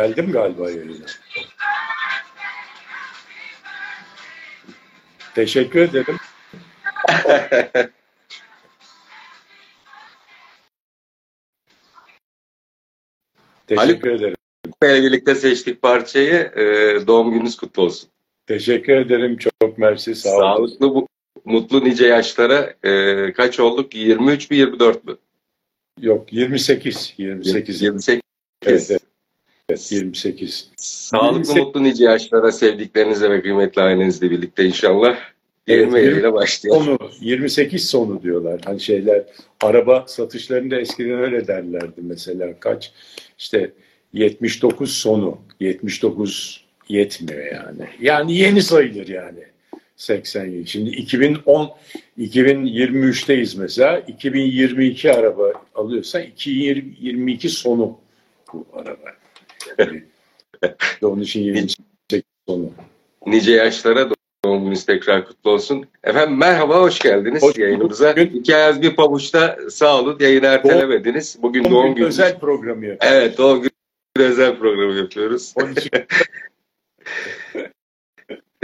Geldim galiba yayına. Teşekkür ederim. Teşekkür ederim. ile birlikte seçtik parçayı. Ee, doğum gününüz kutlu olsun. Teşekkür ederim. Çok mersi. Sağ olun. Sağlıklı, bu- mutlu nice yaşlara. Ee, kaç olduk? 23 mi 24 mü? Yok 28. 28. 28. Evet, evet. Evet, 28. Sağlıklı 28. mutlu nice yaşlara sevdiklerinizle ve kıymetli ailenizle birlikte inşallah. Evet, 20 ile başlayalım. Sonu 28 sonu diyorlar. Hani şeyler araba satışlarında eskiden öyle derlerdi mesela kaç işte 79 sonu 79 yetmiyor yani. Yani yeni sayılır yani 80 yıl. Şimdi 2010 2023'teyiz mesela 2022 araba alıyorsa 2022 sonu bu araba. Onun için 28 sonu. Nice yaşlara doğum gününüz tekrar kutlu olsun. Efendim merhaba, hoş geldiniz Hoş yayınımıza. Bugün- İki ayaz bir pabuçta sağ olun, yayını ertelemediniz. Bugün doğum Bugün gününüz. özel programı yapıyoruz. Evet, doğum günü özel programı yapıyoruz. Onun için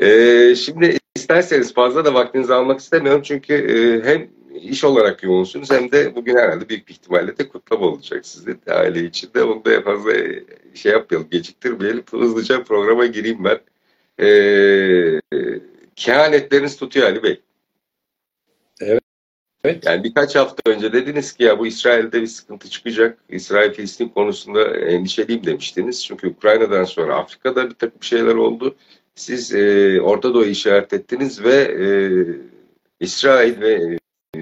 Ee, şimdi isterseniz fazla da vaktinizi almak istemiyorum çünkü e, hem iş olarak yoğunsunuz hem de bugün herhalde büyük bir ihtimalle de kutlama olacak sizin de aile içinde. Onu da fazla şey yapmayalım, geciktirmeyelim. Hızlıca programa gireyim ben. Ee, kehanetleriniz tutuyor Ali Bey. Evet. Yani birkaç hafta önce dediniz ki ya bu İsrail'de bir sıkıntı çıkacak. İsrail-Filistin konusunda endişeliyim demiştiniz. Çünkü Ukrayna'dan sonra Afrika'da bir takım şeyler oldu. Siz e, Orta Doğu'yu işaret ettiniz ve e, İsrail ve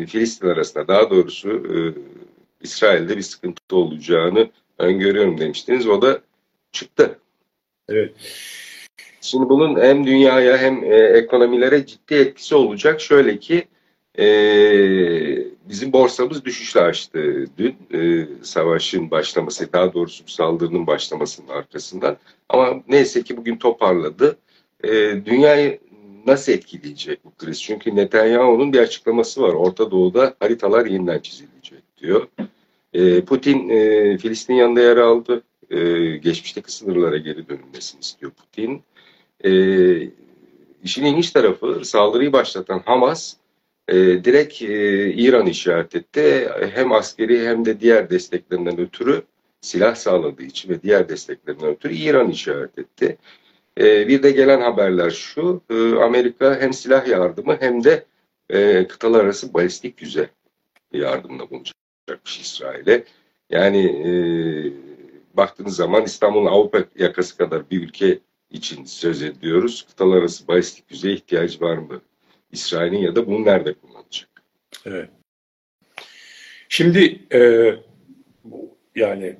Filistin arasında daha doğrusu e, İsrail'de bir sıkıntı olacağını öngörüyorum demiştiniz. O da çıktı. Evet. Şimdi bunun hem dünyaya hem e, ekonomilere ciddi etkisi olacak. Şöyle ki e, bizim borsamız düşüşle açtı dün e, savaşın başlaması, daha doğrusu saldırının başlamasının arkasından. Ama neyse ki bugün toparladı. E, dünyayı nasıl etkileyecek bu kriz? Çünkü Netanyahu'nun bir açıklaması var. Orta Doğu'da haritalar yeniden çizilecek diyor. E, Putin e, Filistin yanında yer aldı. E, geçmişteki sınırlara geri dönülmesini istiyor Putin. E, işin ilginç tarafı saldırıyı başlatan Hamas e, direkt e, İran işaret etti. Hem askeri hem de diğer desteklerinden ötürü silah sağladığı için ve diğer desteklerinden ötürü İran işaret etti. E, bir de gelen haberler şu, e, Amerika hem silah yardımı hem de e, kıtalar arası balistik füze yardımında bulunacakmış İsrail'e. Yani e, baktığınız zaman İstanbul'un Avrupa yakası kadar bir ülke için söz ediyoruz. Kıtalar arası balistik füzeye ihtiyacı var mı? İsrail'in ya da bunu nerede kullanacak? Evet. Şimdi e, yani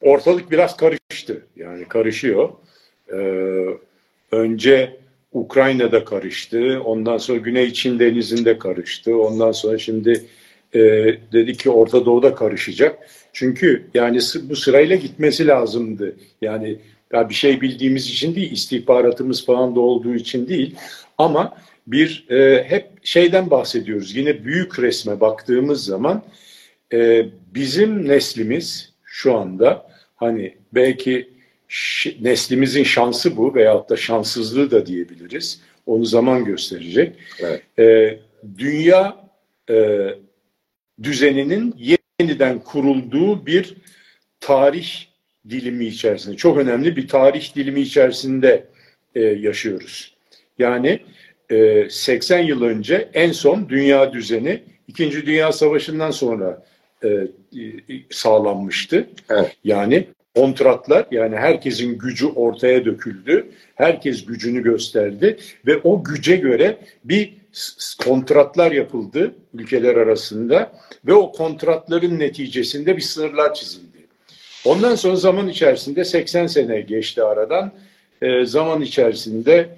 ortalık biraz karıştı. Yani karışıyor. E, önce Ukrayna'da karıştı. Ondan sonra Güney Çin Denizi'nde karıştı. Ondan sonra şimdi e, dedi ki Orta Doğu'da karışacak. Çünkü yani bu sırayla gitmesi lazımdı. Yani ya bir şey bildiğimiz için değil, istihbaratımız falan da olduğu için değil. Ama bir e, hep şeyden bahsediyoruz. Yine büyük resme baktığımız zaman e, bizim neslimiz şu anda hani belki neslimizin şansı bu veyahut da şanssızlığı da diyebiliriz. Onu zaman gösterecek. Evet. E, dünya e, düzeninin yeniden kurulduğu bir tarih dilimi içerisinde, çok önemli bir tarih dilimi içerisinde e, yaşıyoruz. Yani e, 80 yıl önce en son dünya düzeni İkinci Dünya Savaşı'ndan sonra e, sağlanmıştı. Evet. Yani kontratlar yani herkesin gücü ortaya döküldü. Herkes gücünü gösterdi ve o güce göre bir kontratlar yapıldı ülkeler arasında ve o kontratların neticesinde bir sınırlar çizildi. Ondan sonra zaman içerisinde 80 sene geçti aradan. E, zaman içerisinde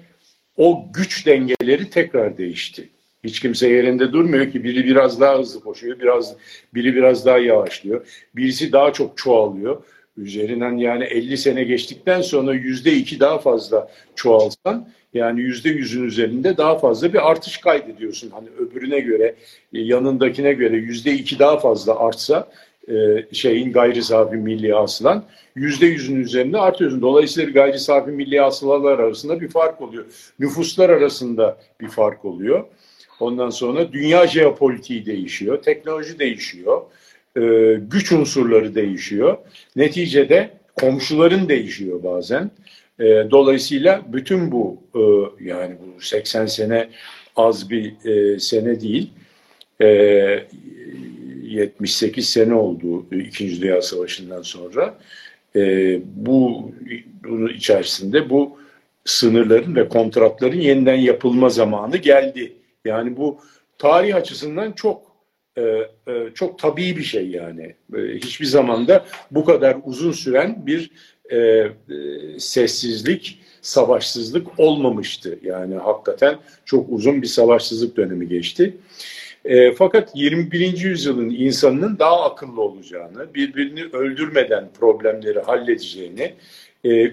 o güç dengeleri tekrar değişti. Hiç kimse yerinde durmuyor ki biri biraz daha hızlı koşuyor, biraz biri biraz daha yavaşlıyor. Birisi daha çok çoğalıyor. Üzerinden yani 50 sene geçtikten sonra yüzde iki daha fazla çoğalsan yani yüzde yüzün üzerinde daha fazla bir artış kaydediyorsun. Hani öbürüne göre yanındakine göre yüzde iki daha fazla artsa e, şeyin gayri safi milli hasılan yüzde yüzün üzerinde artıyorsun. Dolayısıyla gayri safi milli hasılalar arasında bir fark oluyor. Nüfuslar arasında bir fark oluyor. Ondan sonra dünya jeopolitiği değişiyor, teknoloji değişiyor, e, güç unsurları değişiyor. Neticede komşuların değişiyor bazen. E, dolayısıyla bütün bu e, yani bu 80 sene az bir e, sene değil. E, 78 sene oldu İkinci Dünya Savaşı'ndan sonra. E, bu bunun içerisinde bu sınırların ve kontratların yeniden yapılma zamanı geldi. Yani bu tarih açısından çok e, e, çok tabii bir şey yani. E, hiçbir zamanda bu kadar uzun süren bir sessizlik, savaşsızlık olmamıştı. Yani hakikaten çok uzun bir savaşsızlık dönemi geçti. Fakat 21. yüzyılın insanının daha akıllı olacağını, birbirini öldürmeden problemleri halledeceğini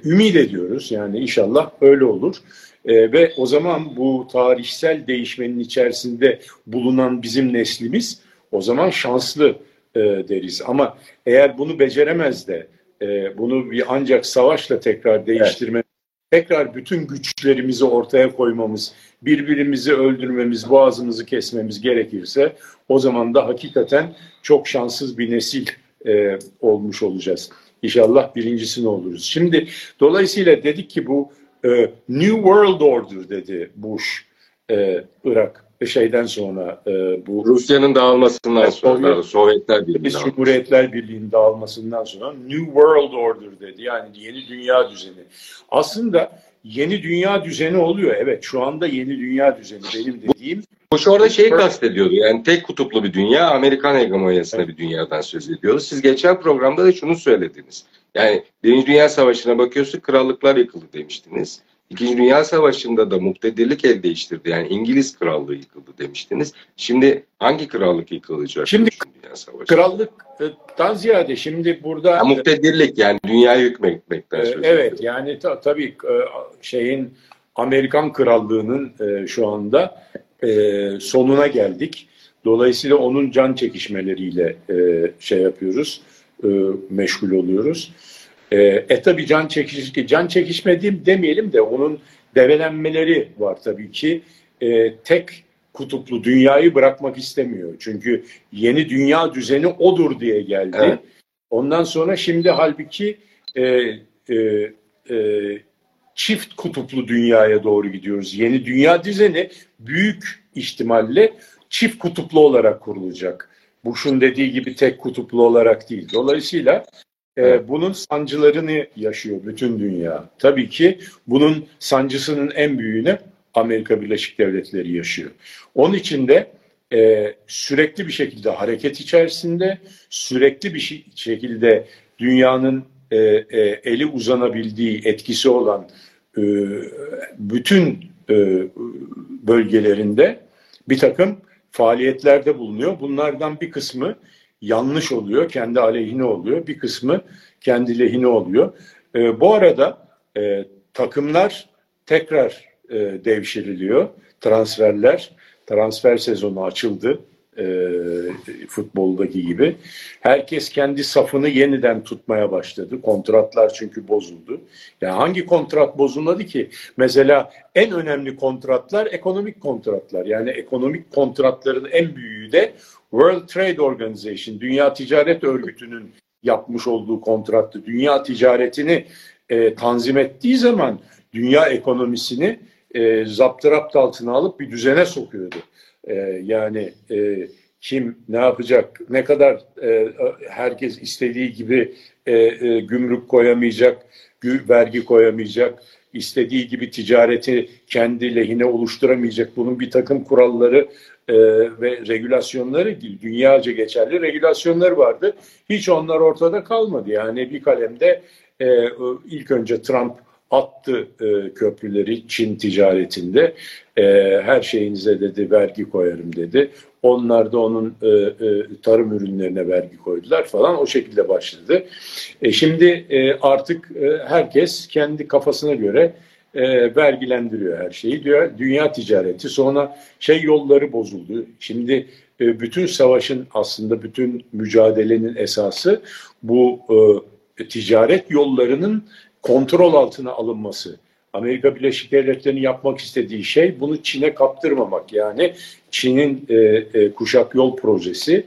ümit ediyoruz. Yani inşallah öyle olur. E, ve o zaman bu tarihsel değişmenin içerisinde bulunan bizim neslimiz o zaman şanslı e, deriz. Ama eğer bunu beceremez de e, bunu bir ancak savaşla tekrar değiştirme, evet. tekrar bütün güçlerimizi ortaya koymamız, birbirimizi öldürmemiz, boğazımızı kesmemiz gerekirse o zaman da hakikaten çok şanssız bir nesil e, olmuş olacağız. İnşallah birincisini oluruz. Şimdi dolayısıyla dedik ki bu e, New World Order dedi Bush e, Irak şeyden sonra e, bu Rusya'nın dağılmasından sonra Sovyet, Sovyetler Birliği'nin Cumhuriyetler Birliği'nin dağılmasından sonra New World Order dedi. Yani yeni dünya düzeni. Aslında yeni dünya düzeni oluyor. Evet şu anda yeni dünya düzeni benim dediğim. Bush orada şeyi kastediyordu. Yani tek kutuplu bir dünya, Amerikan hegemonyasına evet. bir dünyadan söz ediyordu. Siz geçen programda da şunu söylediniz. Yani Birinci Dünya Savaşı'na bakıyorsun krallıklar yıkıldı demiştiniz. İkinci Dünya Savaşı'nda da muktedirlik el değiştirdi. Yani İngiliz krallığı yıkıldı demiştiniz. Şimdi hangi krallık yıkılacak? Şimdi Dünya Savaşı? krallıktan ziyade şimdi burada... Ya, muktedirlik yani dünyayı hükmetmekten e, söz Evet yani ta, tabii e, şeyin Amerikan krallığının e, şu anda e, sonuna geldik. Dolayısıyla onun can çekişmeleriyle şey yapıyoruz, meşgul oluyoruz. E, e tabi can çekiş can çekişmediğim demeyelim de onun develenmeleri var tabii ki. E, tek kutuplu dünyayı bırakmak istemiyor. Çünkü yeni dünya düzeni odur diye geldi. Evet. Ondan sonra şimdi halbuki e, e, e, çift kutuplu dünyaya doğru gidiyoruz. Yeni dünya düzeni büyük ihtimalle çift kutuplu olarak kurulacak. Bush'un dediği gibi tek kutuplu olarak değil. Dolayısıyla e, bunun sancılarını yaşıyor bütün dünya. Tabii ki bunun sancısının en büyüğünü Amerika Birleşik Devletleri yaşıyor. Onun için de e, sürekli bir şekilde hareket içerisinde, sürekli bir şey, şekilde dünyanın e, e, eli uzanabildiği etkisi olan e, bütün e, bölgelerinde bir takım faaliyetlerde bulunuyor. Bunlardan bir kısmı yanlış oluyor, kendi aleyhine oluyor. Bir kısmı kendi lehine oluyor. E, bu arada e, takımlar tekrar e, devşiriliyor. Transferler, transfer sezonu açıldı e, futboldaki gibi. Herkes kendi safını yeniden tutmaya başladı. Kontratlar çünkü bozuldu. Yani hangi kontrat bozulmadı ki? Mesela en önemli kontratlar ekonomik kontratlar. Yani ekonomik kontratların en büyüğü de World Trade Organization, Dünya Ticaret Örgütü'nün yapmış olduğu kontrattı. Dünya ticaretini e, tanzim ettiği zaman dünya ekonomisini e, zaptırapt altına alıp bir düzene sokuyordu. E, yani e, kim ne yapacak, ne kadar e, herkes istediği gibi e, e, gümrük koyamayacak, vergi koyamayacak, istediği gibi ticareti kendi lehine oluşturamayacak. Bunun bir takım kuralları e, ve regülasyonları dünyaca geçerli regülasyonlar vardı. Hiç onlar ortada kalmadı. Yani bir kalemde e, ilk önce Trump attı e, köprüleri Çin ticaretinde. E, her şeyinize dedi vergi koyarım dedi. Onlar da onun e, e, tarım ürünlerine vergi koydular falan. O şekilde başladı. E, şimdi e, artık e, herkes kendi kafasına göre e, vergilendiriyor her şeyi. Diyor, dünya ticareti sonra şey yolları bozuldu. Şimdi e, bütün savaşın aslında bütün mücadelenin esası bu e, ticaret yollarının kontrol altına alınması. Amerika Birleşik Devletleri'nin yapmak istediği şey bunu Çin'e kaptırmamak. Yani Çin'in e, e, kuşak yol projesi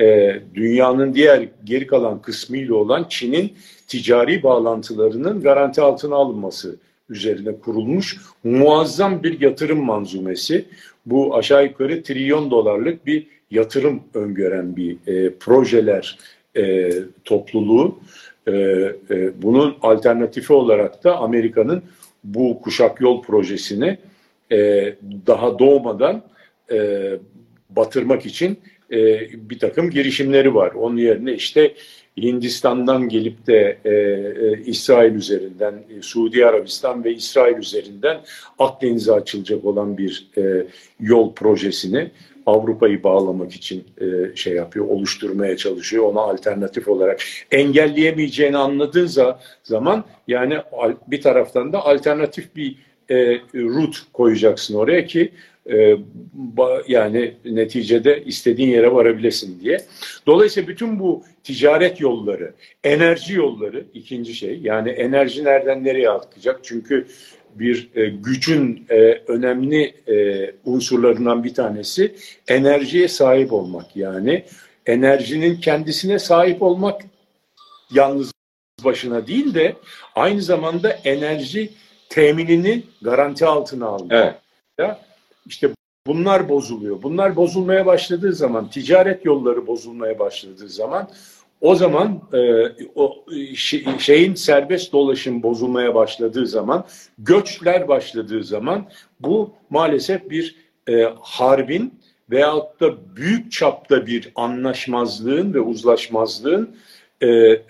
e, dünyanın diğer geri kalan kısmıyla olan Çin'in ticari bağlantılarının garanti altına alınması üzerine kurulmuş muazzam bir yatırım manzumesi. Bu aşağı yukarı trilyon dolarlık bir yatırım öngören bir e, projeler e, topluluğu. E, e, bunun alternatifi olarak da Amerika'nın bu kuşak yol projesini e, daha doğmadan e, batırmak için bir takım girişimleri var. Onun yerine işte Hindistan'dan gelip de e, e, İsrail üzerinden, e, Suudi Arabistan ve İsrail üzerinden Akdeniz'e açılacak olan bir e, yol projesini Avrupa'yı bağlamak için e, şey yapıyor, oluşturmaya çalışıyor. Ona alternatif olarak engelleyemeyeceğini anladığı zaman yani bir taraftan da alternatif bir e, route koyacaksın oraya ki e, ba, yani neticede istediğin yere varabilesin diye. Dolayısıyla bütün bu ticaret yolları, enerji yolları ikinci şey. Yani enerji nereden nereye akacak? Çünkü bir e, gücün e, önemli e, unsurlarından bir tanesi enerjiye sahip olmak. Yani enerjinin kendisine sahip olmak yalnız başına değil de aynı zamanda enerji teminini garanti altına almak. Evet. Ya, işte bunlar bozuluyor. Bunlar bozulmaya başladığı zaman, ticaret yolları bozulmaya başladığı zaman o zaman e, o şeyin serbest dolaşım bozulmaya başladığı zaman, göçler başladığı zaman bu maalesef bir e, harbin veyahut da büyük çapta bir anlaşmazlığın ve uzlaşmazlığın e, e,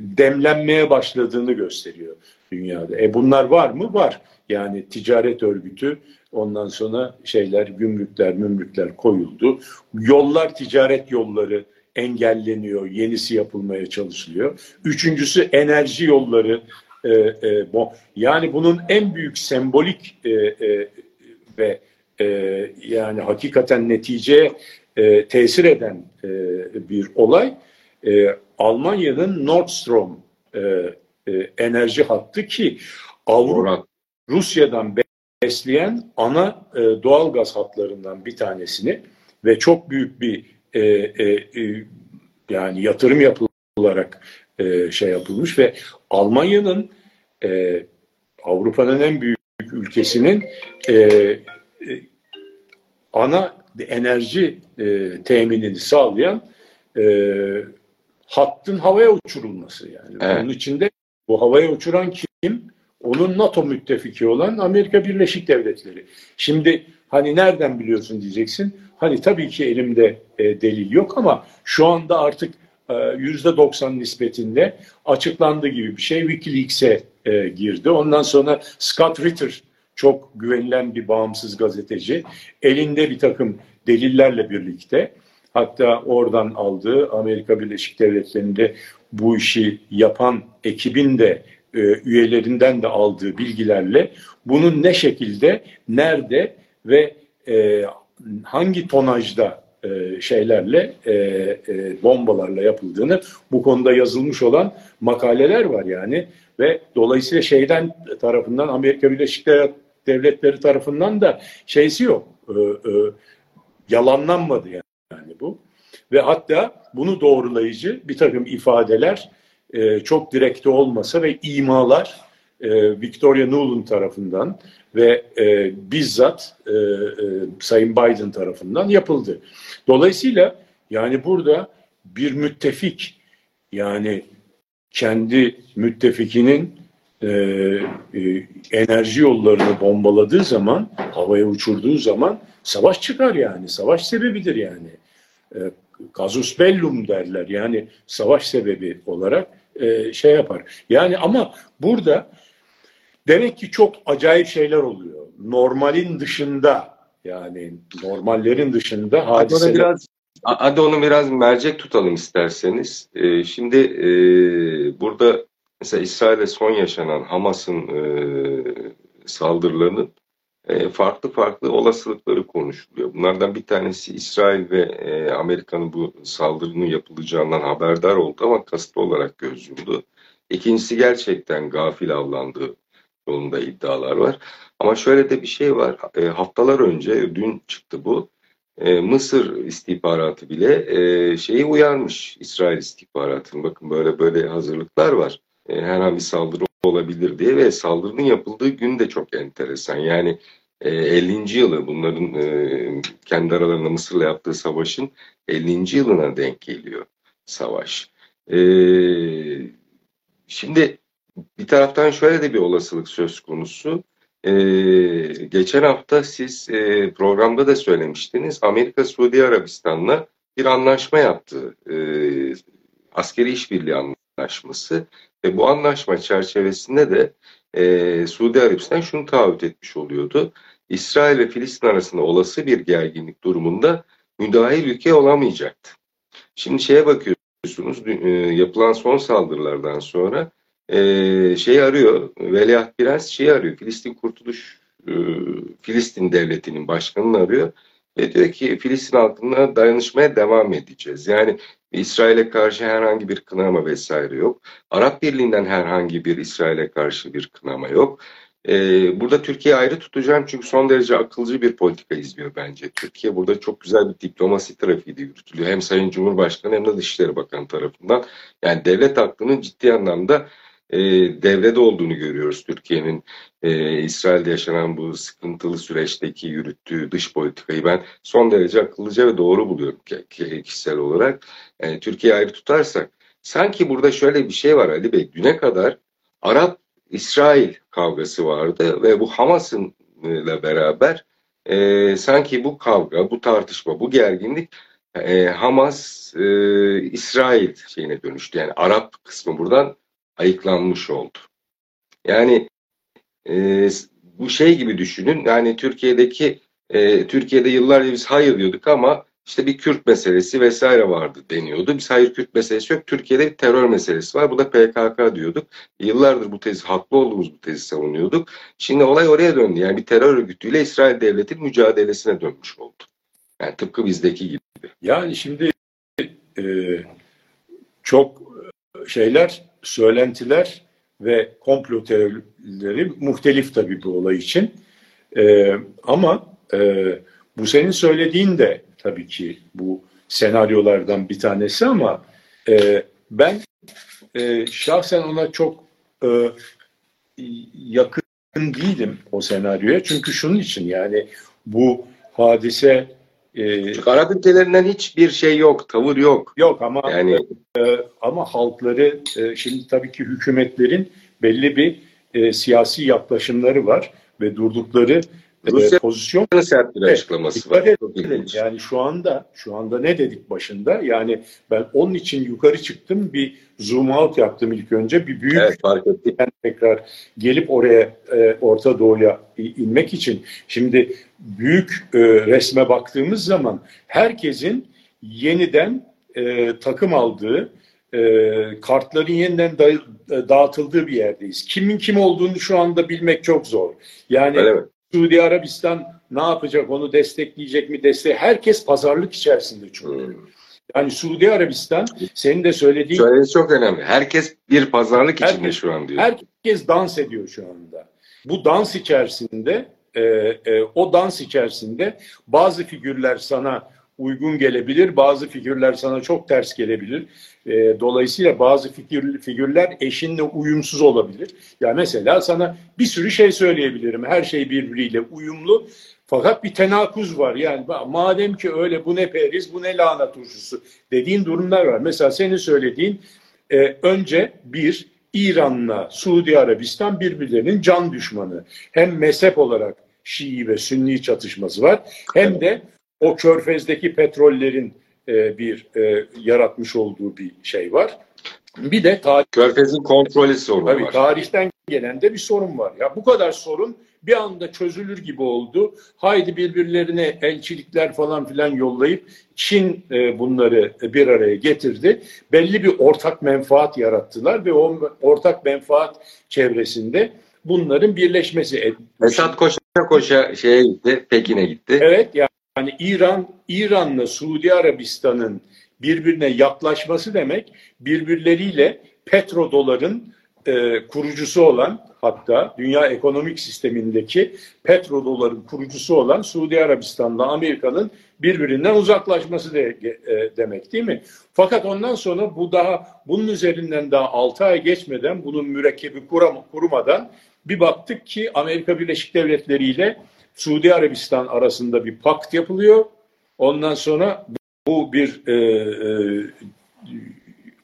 demlenmeye başladığını gösteriyor dünyada. E bunlar var mı? Var. Yani ticaret örgütü ondan sonra şeyler, gümrükler, mümrükler koyuldu. Yollar, ticaret yolları engelleniyor, yenisi yapılmaya çalışılıyor. Üçüncüsü enerji yolları. E, e, yani bunun en büyük sembolik e, e, ve e, yani hakikaten neticeye e, tesir eden e, bir olay e, Almanya'nın Nord Stream e, e, enerji hattı ki Avrupa Rusya'dan besleyen ana e, doğal gaz hatlarından bir tanesini ve çok büyük bir e, e, e, yani yatırım yapılarak e, şey yapılmış ve Almanya'nın e, Avrupa'nın en büyük ülkesinin e, e, ana enerji e, teminini sağlayan e, hattın havaya uçurulması yani. Evet. Bunun içinde bu havaya uçuran kim? Onun NATO müttefiki olan Amerika Birleşik Devletleri. Şimdi hani nereden biliyorsun diyeceksin. Hani tabii ki elimde e, delil yok ama şu anda artık e, yüzde 90 nispetinde açıklandığı gibi bir şey Wikileaks'e e, girdi. Ondan sonra Scott Ritter çok güvenilen bir bağımsız gazeteci elinde bir takım delillerle birlikte hatta oradan aldığı Amerika Birleşik Devletleri'nde bu işi yapan ekibin de e, üyelerinden de aldığı bilgilerle bunun ne şekilde, nerede ve e, hangi tonajda e, şeylerle, e, e, bombalarla yapıldığını bu konuda yazılmış olan makaleler var yani. Ve dolayısıyla şeyden tarafından Amerika Birleşik Devletleri tarafından da şeysi yok, e, e, yalanlanmadı yani, yani bu. Ve hatta bunu doğrulayıcı bir takım ifadeler e, çok direkte olmasa ve imalar e, Victoria Nuland tarafından ve e, bizzat e, e, Sayın Biden tarafından yapıldı. Dolayısıyla yani burada bir müttefik yani kendi müttefikinin e, e, enerji yollarını bombaladığı zaman, havaya uçurduğu zaman savaş çıkar yani. Savaş sebebidir yani. E, casus bellum derler yani savaş sebebi olarak e, şey yapar. Yani ama burada demek ki çok acayip şeyler oluyor. Normalin dışında yani normallerin dışında hadiseler. Hadi, biraz, hadi onu biraz mercek tutalım isterseniz. E, şimdi e, burada mesela İsrail'e son yaşanan Hamas'ın e, saldırılarının e, farklı farklı olasılıkları konuşuluyor. Bunlardan bir tanesi İsrail ve e, Amerika'nın bu saldırının yapılacağından haberdar oldu ama kasıtlı olarak göz yumdu. İkincisi gerçekten gafil avlandığı yolunda iddialar var. Ama şöyle de bir şey var. E, haftalar önce, dün çıktı bu. E, Mısır istihbaratı bile e, şeyi uyarmış. İsrail istihbaratının bakın böyle böyle hazırlıklar var. E, herhangi bir saldırı olabilir diye ve saldırının yapıldığı gün de çok enteresan. Yani e, 50. yılı bunların e, kendi aralarında Mısır'la yaptığı savaşın 50. yılına denk geliyor savaş. E, şimdi bir taraftan şöyle de bir olasılık söz konusu. Ee, geçen hafta siz e, programda da söylemiştiniz. Amerika Suudi Arabistan'la bir anlaşma yaptı. E, askeri işbirliği anlaşması. Ve bu anlaşma çerçevesinde de e, Suudi Arabistan şunu taahhüt etmiş oluyordu. İsrail ve Filistin arasında olası bir gerginlik durumunda müdahil ülke olamayacaktı. Şimdi şeye bakıyorsunuz e, yapılan son saldırılardan sonra e, şey arıyor, Veliaht Prens şey arıyor, Filistin Kurtuluş e, Filistin Devleti'nin başkanını arıyor ve diyor ki Filistin halkına dayanışmaya devam edeceğiz. Yani İsrail'e karşı herhangi bir kınama vesaire yok. Arap Birliği'nden herhangi bir İsrail'e karşı bir kınama yok. Ee, burada Türkiye ayrı tutacağım çünkü son derece akılcı bir politika izliyor bence. Türkiye burada çok güzel bir diplomasi trafiği de yürütülüyor. Hem Sayın Cumhurbaşkanı hem de Dışişleri Bakanı tarafından. Yani devlet aklının ciddi anlamda e, devrede olduğunu görüyoruz. Türkiye'nin e, İsrail'de yaşanan bu sıkıntılı süreçteki yürüttüğü dış politikayı ben son derece akıllıca ve doğru buluyorum kişisel olarak. Yani Türkiye ayrı tutarsak sanki burada şöyle bir şey var Ali Bey. Düne kadar Arap-İsrail kavgası vardı ve bu Hamas'ın ile beraber e, sanki bu kavga, bu tartışma, bu gerginlik e, Hamas, e, İsrail şeyine dönüştü. Yani Arap kısmı buradan ayıklanmış oldu. Yani e, bu şey gibi düşünün. Yani Türkiye'deki e, Türkiye'de yıllarca biz hayır diyorduk ama işte bir Kürt meselesi vesaire vardı deniyordu. Biz hayır Kürt meselesi yok. Türkiye'de bir terör meselesi var. Bu da PKK diyorduk. Yıllardır bu tezi haklı olduğumuz bu tezi savunuyorduk. Şimdi olay oraya döndü. Yani bir terör örgütüyle İsrail devletinin mücadelesine dönmüş oldu. Yani tıpkı bizdeki gibi. Yani şimdi e, çok şeyler söylentiler ve komplo teorileri muhtelif tabii bu olay için. E, ama e, bu senin söylediğin de tabii ki bu senaryolardan bir tanesi ama e, ben e, şahsen ona çok e, yakın değilim o senaryoya. Çünkü şunun için yani bu hadise ee, Çünkü Arap ülkelerinden hiçbir şey yok, tavır yok. Yok ama yani e, ama halkları e, şimdi tabii ki hükümetlerin belli bir e, siyasi yaklaşımları var ve durdukları Rusya pozisyon sert bir açıklaması var. Edelim. Yani şu anda şu anda ne dedik başında? Yani ben onun için yukarı çıktım bir zoom out yaptım ilk önce bir büyük evet, fark ettim. Yani tekrar gelip oraya e, Orta Doğu'ya inmek için şimdi büyük e, resme baktığımız zaman herkesin yeniden e, takım aldığı e, kartların yeniden da, e, dağıtıldığı bir yerdeyiz. Kimin kim olduğunu şu anda bilmek çok zor. Yani Öyle Suudi Arabistan ne yapacak onu destekleyecek mi destek herkes pazarlık içerisinde çünkü. Hmm. Yani Suudi Arabistan senin de söylediğin Söylediğiniz çok önemli. Herkes bir pazarlık herkes, içinde şu an diyor. Herkes dans ediyor şu anda. Bu dans içerisinde e, e, o dans içerisinde bazı figürler sana uygun gelebilir, bazı figürler sana çok ters gelebilir. E, dolayısıyla bazı figür, figürler eşinle uyumsuz olabilir. Ya mesela sana bir sürü şey söyleyebilirim. Her şey birbiriyle uyumlu. Fakat bir tenakuz var. Yani madem ki öyle bu ne periz, bu ne lahana turşusu dediğin durumlar var. Mesela senin söylediğin e, önce bir İran'la Suudi Arabistan birbirlerinin can düşmanı. Hem mezhep olarak Şii ve Sünni çatışması var. Hem de o körfezdeki petrollerin e, bir e, yaratmış olduğu bir şey var. Bir de tarih... Körfez'in kontrolü sorunu tabii, var. Tarihten gelen de bir sorun var. Ya bu kadar sorun bir anda çözülür gibi oldu. Haydi birbirlerine elçilikler falan filan yollayıp Çin e, bunları bir araya getirdi. Belli bir ortak menfaat yarattılar ve o ortak menfaat çevresinde bunların birleşmesi. Esat Koç koşa şeye gitti, Pekin'e gitti. Evet yani İran İran'la Suudi Arabistan'ın birbirine yaklaşması demek birbirleriyle petrodoların e, kurucusu olan hatta dünya ekonomik sistemindeki petrodoların kurucusu olan Suudi Arabistan'la Amerika'nın birbirinden uzaklaşması de, e, demek değil mi? Fakat ondan sonra bu daha bunun üzerinden daha 6 ay geçmeden bunun mürekkebi kuram, kurumadan bir baktık ki Amerika Birleşik Devletleri ile Suudi Arabistan arasında bir pakt yapılıyor. Ondan sonra bu bir e, e,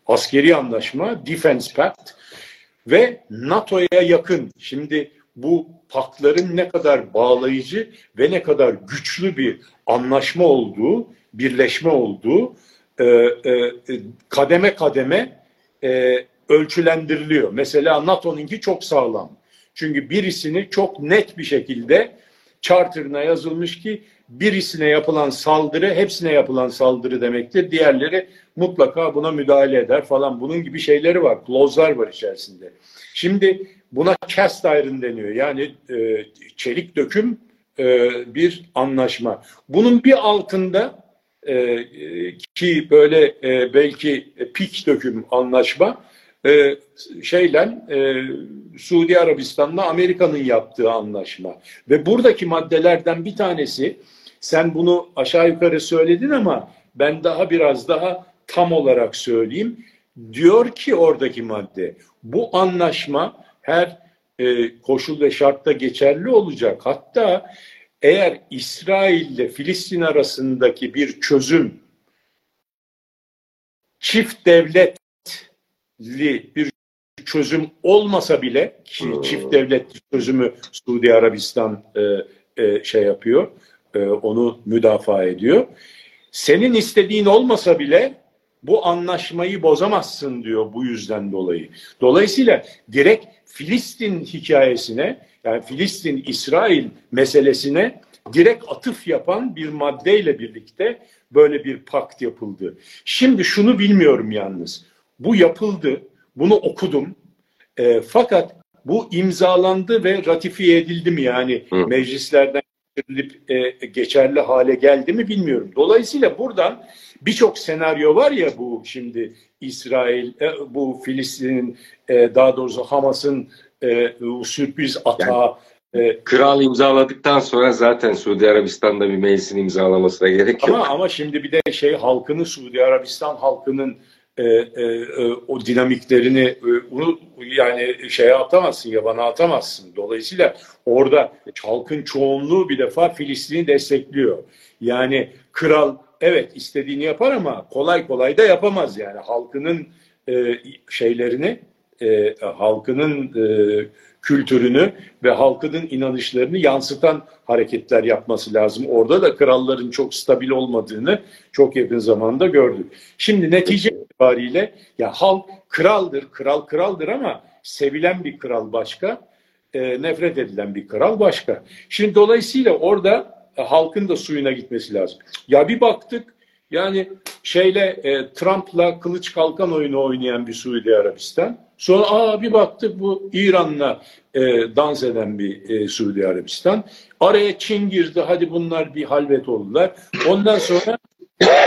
askeri anlaşma, Defense Pact ve NATO'ya yakın. Şimdi bu paktların ne kadar bağlayıcı ve ne kadar güçlü bir anlaşma olduğu, birleşme olduğu e, e, kademe kademe e, ölçülendiriliyor. Mesela NATO'nunki çok sağlam. Çünkü birisini çok net bir şekilde charter'ına yazılmış ki birisine yapılan saldırı hepsine yapılan saldırı demektir. Diğerleri mutlaka buna müdahale eder falan. Bunun gibi şeyleri var. Clause'lar var içerisinde. Şimdi buna cast iron deniyor. Yani e, çelik döküm e, bir anlaşma. Bunun bir altında e, ki böyle e, belki pik döküm anlaşma e, şeyle e, Suudi Arabistan'la Amerika'nın yaptığı anlaşma. Ve buradaki maddelerden bir tanesi sen bunu aşağı yukarı söyledin ama ben daha biraz daha tam olarak söyleyeyim. Diyor ki oradaki madde bu anlaşma her e, koşul ve şartta geçerli olacak. Hatta eğer İsrail ile Filistin arasındaki bir çözüm çift devletli bir çözüm olmasa bile ki çift devlet çözümü Suudi Arabistan e, e, şey yapıyor e, onu müdafaa ediyor. Senin istediğin olmasa bile bu anlaşmayı bozamazsın diyor bu yüzden dolayı. Dolayısıyla direkt Filistin hikayesine yani Filistin-İsrail meselesine direkt atıf yapan bir maddeyle birlikte böyle bir pakt yapıldı. Şimdi şunu bilmiyorum yalnız. Bu yapıldı. Bunu okudum. E, fakat bu imzalandı ve ratifiye edildi mi yani Hı. meclislerden geçirilip e, geçerli hale geldi mi bilmiyorum. Dolayısıyla buradan birçok senaryo var ya bu şimdi İsrail, e, bu Filistin'in e, daha doğrusu Hamas'ın e, sürpriz atağı yani, e, Kral imzaladıktan sonra zaten Suudi Arabistan'da bir meclisin imzalamasına gerek yok. Ama, ama şimdi bir de şey halkını Suudi Arabistan halkının e, e, e, o dinamiklerini e, onu yani şeye atamazsın, yabana atamazsın. Dolayısıyla orada halkın çoğunluğu bir defa Filistin'i destekliyor. Yani kral evet istediğini yapar ama kolay kolay da yapamaz yani halkının e, şeylerini e, halkının e, kültürünü ve halkının inanışlarını yansıtan hareketler yapması lazım. Orada da kralların çok stabil olmadığını çok yakın zamanda gördük. Şimdi netice itibariyle ya halk kraldır, kral kraldır ama sevilen bir kral başka, e, nefret edilen bir kral başka. Şimdi dolayısıyla orada e, halkın da suyuna gitmesi lazım. Ya bir baktık yani şeyle e, Trump'la kılıç kalkan oyunu oynayan bir Suudi Arabistan. Sonra aa bir baktık bu İran'la e, dans eden bir e, Suudi Arabistan. Araya Çin girdi. Hadi bunlar bir halvet oldular. Ondan sonra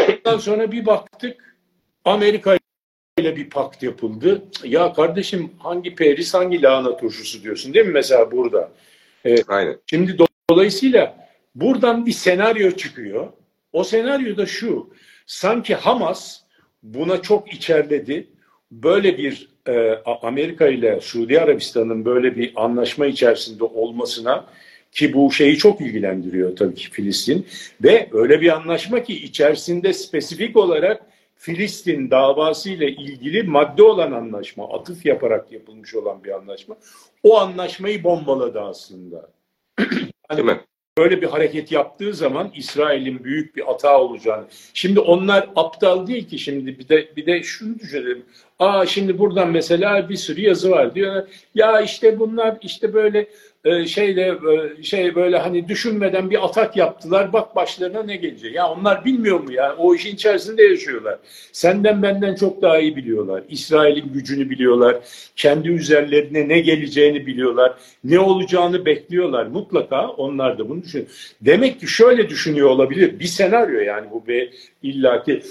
ondan sonra bir baktık Amerika ile bir pakt yapıldı. Ya kardeşim hangi peris hangi lahana turşusu diyorsun değil mi mesela burada? Ee, Aynen. Şimdi do dolayısıyla buradan bir senaryo çıkıyor. O senaryo da şu. Sanki Hamas buna çok içerledi. Böyle bir e, Amerika ile Suudi Arabistan'ın böyle bir anlaşma içerisinde olmasına ki bu şeyi çok ilgilendiriyor tabii ki Filistin ve öyle bir anlaşma ki içerisinde spesifik olarak Filistin davası ile ilgili madde olan anlaşma, atıf yaparak yapılmış olan bir anlaşma. O anlaşmayı bombaladı aslında. Mi? Böyle bir hareket yaptığı zaman İsrail'in büyük bir hata olacağını. Şimdi onlar aptal değil ki şimdi bir de bir de şunu düşünelim. Aa şimdi buradan mesela bir sürü yazı var diyor. Ya işte bunlar işte böyle e, şeyle e, şey böyle hani düşünmeden bir atak yaptılar. Bak başlarına ne gelecek. Ya onlar bilmiyor mu ya? O işin içerisinde yaşıyorlar. Senden benden çok daha iyi biliyorlar. İsrail'in gücünü biliyorlar. Kendi üzerlerine ne geleceğini biliyorlar. Ne olacağını bekliyorlar. Mutlaka onlar da bunu düşünüyor. Demek ki şöyle düşünüyor olabilir. Bir senaryo yani bu bir illaki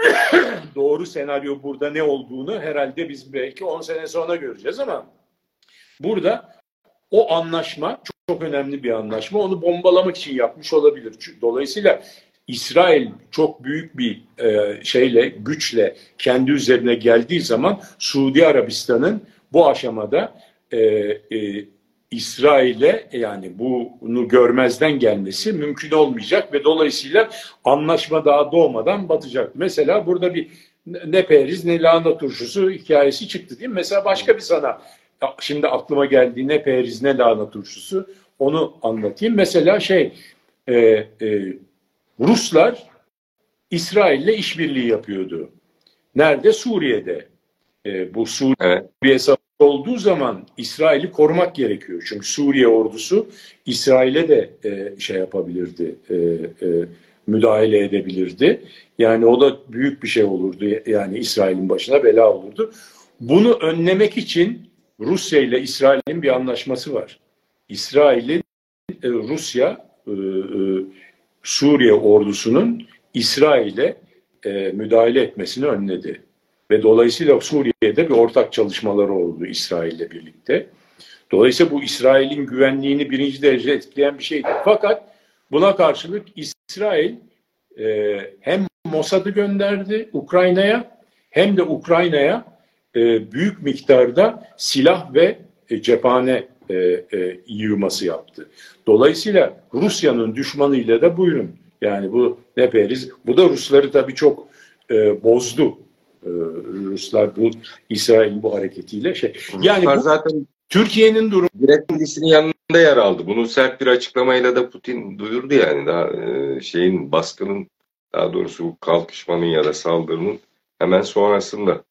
doğru senaryo burada ne olduğunu herhalde biz belki 10 sene sonra göreceğiz ama burada o anlaşma çok, çok önemli bir anlaşma. Onu bombalamak için yapmış olabilir. Dolayısıyla İsrail çok büyük bir e, şeyle, güçle kendi üzerine geldiği zaman Suudi Arabistan'ın bu aşamada e, e, İsrail'e yani bunu görmezden gelmesi mümkün olmayacak ve dolayısıyla anlaşma daha doğmadan batacak. Mesela burada bir ne periz ne lahana turşusu hikayesi çıktı değil mi? Mesela başka bir sana şimdi aklıma geldi ne periz ne lahana turşusu onu anlatayım. Mesela şey e, e, Ruslar İsrail'le işbirliği yapıyordu. Nerede? Suriye'de. E, bu Suriye evet. savaşı olduğu zaman İsrail'i korumak gerekiyor. Çünkü Suriye ordusu İsrail'e de e, şey yapabilirdi, e, e, müdahale edebilirdi. Yani o da büyük bir şey olurdu. Yani İsrail'in başına bela olurdu. Bunu önlemek için Rusya ile İsrail'in bir anlaşması var. İsrail'in e, Rusya e, e, Suriye ordusunun İsrail'e müdahale etmesini önledi. Ve dolayısıyla Suriye'de bir ortak çalışmaları oldu İsrail'le birlikte. Dolayısıyla bu İsrail'in güvenliğini birinci derece etkileyen bir şeydi. Fakat buna karşılık İsrail hem Mossad'ı gönderdi Ukrayna'ya hem de Ukrayna'ya e, büyük miktarda silah ve e, cephane e, e, yığması yaptı. Dolayısıyla Rusya'nın düşmanıyla da buyurun. Yani bu ne periz? Bu da Rusları tabii çok e, bozdu. E, Ruslar bu İsrail'in bu hareketiyle şey. Yani bu, zaten Türkiye'nin durumu direkt milisinin yanında yer aldı. Bunu sert bir açıklamayla da Putin duyurdu yani daha e, şeyin baskının daha doğrusu bu kalkışmanın ya da saldırının hemen sonrasında.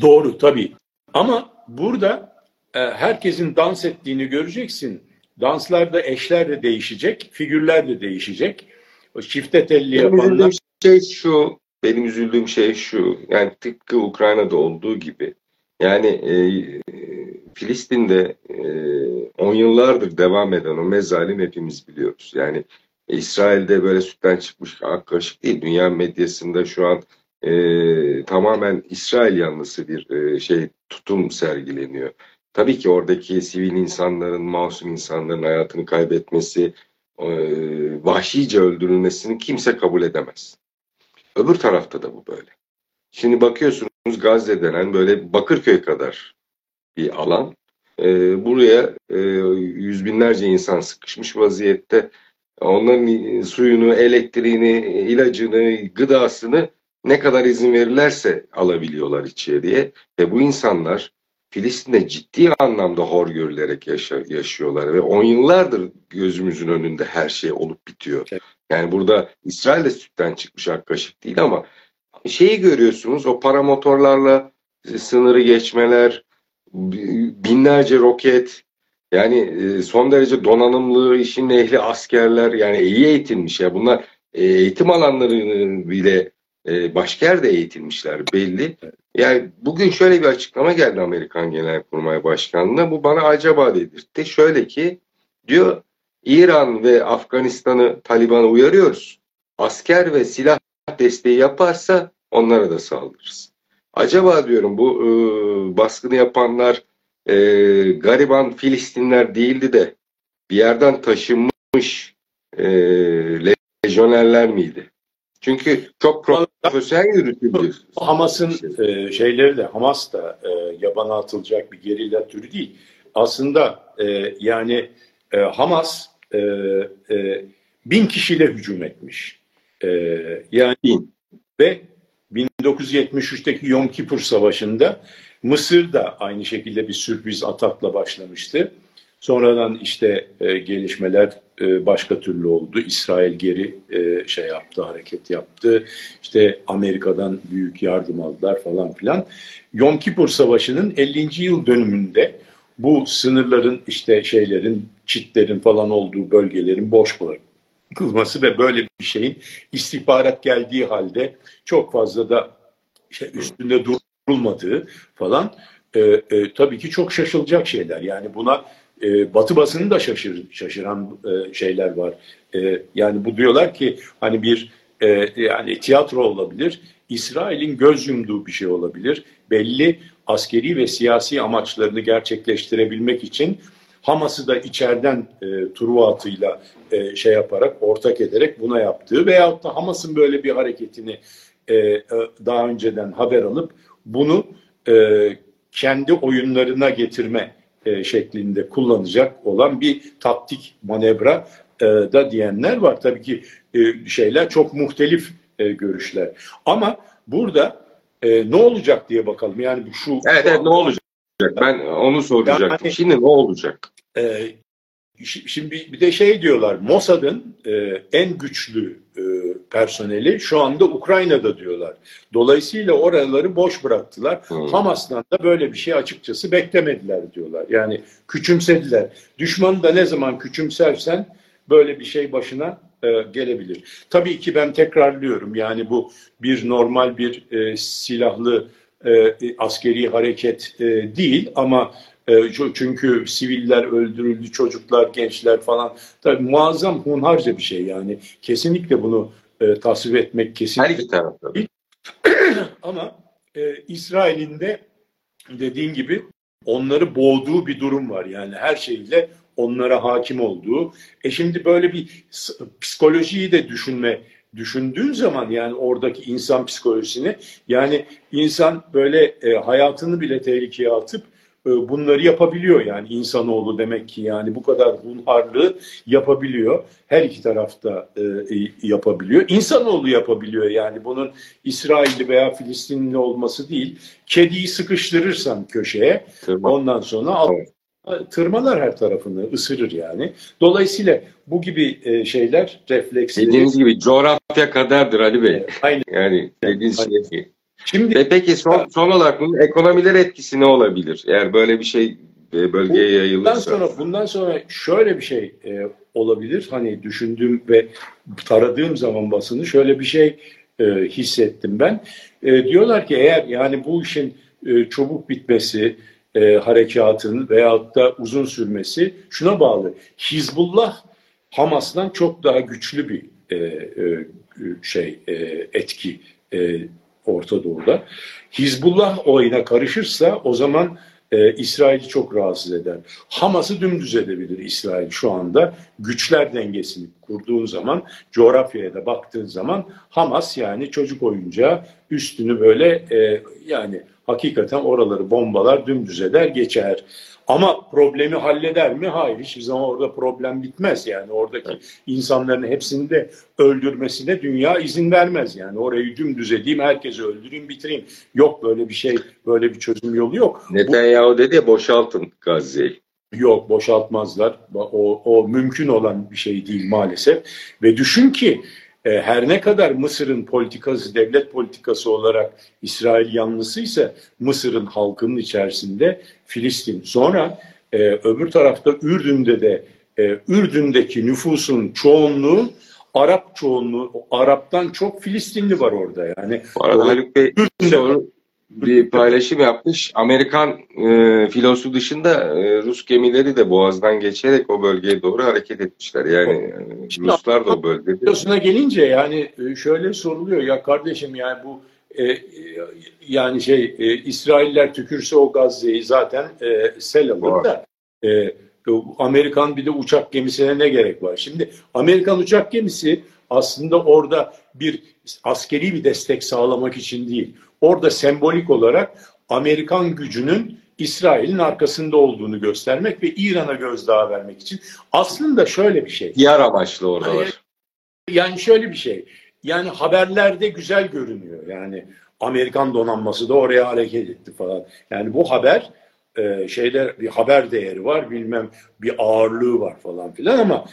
Doğru tabii. Ama burada e, herkesin dans ettiğini göreceksin. Danslarda eşler de değişecek, figürler de değişecek. O çifte telli yapanlar. Şey şu, benim üzüldüğüm şey şu, yani tıpkı Ukrayna'da olduğu gibi, yani e, Filistin'de e, on yıllardır devam eden o mezalim hepimiz biliyoruz. Yani İsrail'de böyle sütten çıkmış ak kaşık değil, dünya medyasında şu an e, tamamen İsrail yanlısı bir e, şey tutum sergileniyor. Tabii ki oradaki sivil insanların, masum insanların hayatını kaybetmesi, e, vahşice öldürülmesini kimse kabul edemez. Öbür tarafta da bu böyle. Şimdi bakıyorsunuz Gazze denen böyle Bakırköy kadar bir alan. E, buraya e, yüz binlerce insan sıkışmış vaziyette. Onların suyunu, elektriğini, ilacını, gıdasını ne kadar izin verirlerse alabiliyorlar içeriye. Ve bu insanlar Filistin'de ciddi anlamda hor görülerek yaşa, yaşıyorlar ve on yıllardır gözümüzün önünde her şey olup bitiyor. Yani burada İsrail de sütten çıkmış ak kaşık değil ama şeyi görüyorsunuz o paramotorlarla sınırı geçmeler, binlerce roket, yani e, son derece donanımlı, işin ehli askerler yani iyi eğitilmiş ya bunlar e, eğitim alanları bile e, başka yerde eğitilmişler belli. Yani bugün şöyle bir açıklama geldi Amerikan Genelkurmay Başkanı'na. Bu bana acaba dedirtti. Şöyle ki diyor İran ve Afganistan'ı Taliban'a uyarıyoruz. Asker ve silah desteği yaparsa onlara da saldırırız. Acaba diyorum bu e, baskını yapanlar e, gariban Filistinler değildi de bir yerden taşınmış e, lejyonerler miydi? Çünkü çok profesyonel yürütüldü. Hamas'ın e, şeyleri de Hamas da e, yabana atılacak bir gerilla türü değil. Aslında e, yani e, Hamas e, e, bin kişiyle hücum etmiş. E, yani ve 1973'teki Yom Kippur Savaşı'nda Mısır da aynı şekilde bir sürpriz atakla başlamıştı. Sonradan işte e, gelişmeler e, başka türlü oldu. İsrail geri e, şey yaptı, hareket yaptı. İşte Amerika'dan büyük yardım aldılar falan filan. Yom Kippur Savaşı'nın 50. yıl dönümünde bu sınırların işte şeylerin, çitlerin falan olduğu bölgelerin boş bırakılması ve böyle bir şeyin istihbarat geldiği halde çok fazla da şey üstünde durulmadığı falan e, e, tabii ki çok şaşılacak şeyler. Yani buna e, Batı basını da şaşır, şaşıran e, şeyler var. E, yani bu diyorlar ki hani bir e, yani tiyatro olabilir. İsrail'in göz yumduğu bir şey olabilir. Belli askeri ve siyasi amaçlarını gerçekleştirebilmek için Hamas'ı da içeriden e, Truva atıyla e, şey yaparak, ortak ederek buna yaptığı veyahut da Hamas'ın böyle bir hareketini e, e, daha önceden haber alıp bunu e, kendi oyunlarına getirme e, şeklinde kullanacak olan bir taktik manevra e, da diyenler var. Tabii ki e, şeyler çok muhtelif e, görüşler. Ama burada e, ne olacak diye bakalım. Yani şu Evet, evet ne olacak? Ben onu soracaktım. Yani, Şimdi ne olacak? E, şimdi bir de şey diyorlar. Mossad'ın e, en güçlü e, personeli şu anda Ukrayna'da diyorlar. Dolayısıyla oraları boş bıraktılar. Hmm. Hamas'tan da böyle bir şey açıkçası beklemediler diyorlar. Yani küçümsediler. Düşmanı da ne zaman küçümsersen böyle bir şey başına e, gelebilir. Tabii ki ben tekrarlıyorum. Yani bu bir normal bir e, silahlı e, askeri hareket e, değil ama e, çünkü siviller öldürüldü, çocuklar, gençler falan. Tabii muazzam hunharca bir şey yani. Kesinlikle bunu e, tasvip etmek kesinlikle. Her iki tarafta. Ama e, İsrail'in de dediğin gibi onları boğduğu bir durum var. Yani her şeyle onlara hakim olduğu. E şimdi böyle bir psikolojiyi de düşünme düşündüğün zaman yani oradaki insan psikolojisini yani insan böyle e, hayatını bile tehlikeye atıp bunları yapabiliyor yani insanoğlu demek ki yani bu kadar hunharlığı yapabiliyor. Her iki tarafta e, e, yapabiliyor. İnsanoğlu yapabiliyor yani bunun İsrailli veya Filistinli olması değil. Kediyi sıkıştırırsan köşeye Tırman. ondan sonra evet. tırmalar her tarafını ısırır yani. Dolayısıyla bu gibi e, şeyler refleksleri. Dediğiniz gibi coğrafya kadardır Ali Bey. Aynen. Yani dediğiniz şey. Şimdi Ve peki son, son olarak bunun ekonomiler etkisi ne olabilir? Eğer böyle bir şey e, bölgeye yayılırsa. Bundan sonra, bundan sonra şöyle bir şey e, olabilir. Hani düşündüğüm ve taradığım zaman basını şöyle bir şey e, hissettim ben. E, diyorlar ki eğer yani bu işin e, çabuk bitmesi, e, harekatın veyahut da uzun sürmesi şuna bağlı. Hizbullah Hamas'tan çok daha güçlü bir e, e, şey e, etki e, Orta Doğu'da. Hizbullah oyuna karışırsa o zaman e, İsrail'i çok rahatsız eder. Hamas'ı dümdüz edebilir İsrail şu anda. Güçler dengesini kurduğun zaman, coğrafyaya da baktığın zaman Hamas yani çocuk oyuncağı üstünü böyle e, yani hakikaten oraları bombalar dümdüz eder geçer. Ama problemi halleder mi? Hayır. Hiçbir zaman orada problem bitmez. Yani oradaki evet. insanların hepsini de öldürmesine dünya izin vermez. Yani orayı dümdüz edeyim, herkesi öldüreyim, bitireyim. Yok böyle bir şey, böyle bir çözüm yolu yok. Netanyahu Bu, dedi ya boşaltın Gazze'yi. Yok boşaltmazlar. O, o mümkün olan bir şey değil maalesef. Ve düşün ki her ne kadar Mısır'ın politikası, devlet politikası olarak İsrail yanlısıysa Mısır'ın halkının içerisinde Filistin. Sonra e, öbür tarafta Ürdün'de de e, Ürdün'deki nüfusun çoğunluğu Arap çoğunluğu, Arap'tan çok Filistinli var orada yani. Bu arada Haluk Bey Ürdün'de bir paylaşım yapmış. Amerikan e, filosu dışında e, Rus gemileri de Boğaz'dan geçerek o bölgeye doğru hareket etmişler. Yani e, Şimdi Ruslar da o bölgede. Filosuna gelince yani e, şöyle soruluyor ya kardeşim yani bu e, yani şey e, İsrailler tükürse o Gazze'yi zaten e, sel alır da e, Amerikan bir de uçak gemisine ne gerek var? Şimdi Amerikan uçak gemisi aslında orada bir askeri bir destek sağlamak için değil. Orada sembolik olarak Amerikan gücünün İsrail'in arkasında olduğunu göstermek ve İran'a gözdağı vermek için. Aslında şöyle bir şey. Yar amaçlı orada var. Yani şöyle bir şey. Yani haberlerde güzel görünüyor. Yani Amerikan donanması da oraya hareket etti falan. Yani bu haber e, şeyler bir haber değeri var bilmem bir ağırlığı var falan filan ama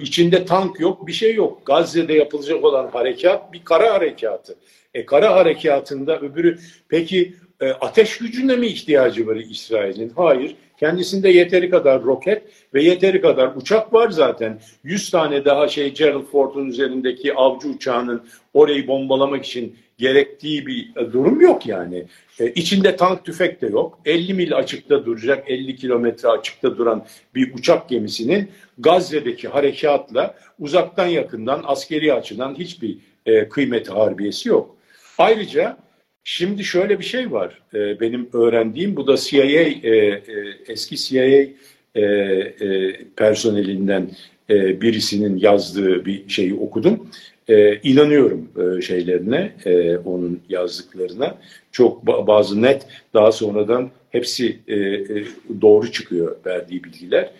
içinde tank yok bir şey yok. Gazze'de yapılacak olan harekat bir kara harekatı. E kara harekatında öbürü peki e, ateş gücüne mi ihtiyacı var İsrail'in? Hayır. Kendisinde yeteri kadar roket ve yeteri kadar uçak var zaten. 100 tane daha şey Gerald Ford'un üzerindeki avcı uçağının orayı bombalamak için gerektiği bir e, durum yok yani. E, içinde tank tüfek de yok. 50 mil açıkta duracak, 50 kilometre açıkta duran bir uçak gemisinin Gazze'deki harekatla uzaktan yakından askeri açıdan hiçbir e, kıymeti harbiyesi yok. Ayrıca şimdi şöyle bir şey var e, benim öğrendiğim bu da CIA e, e, eski CIA e, e, personelinden e, birisinin yazdığı bir şeyi okudum. E, inanıyorum e, şeylerine, e, onun yazdıklarına. Çok ba- bazı net daha sonradan hepsi e, e, doğru çıkıyor verdiği bilgiler.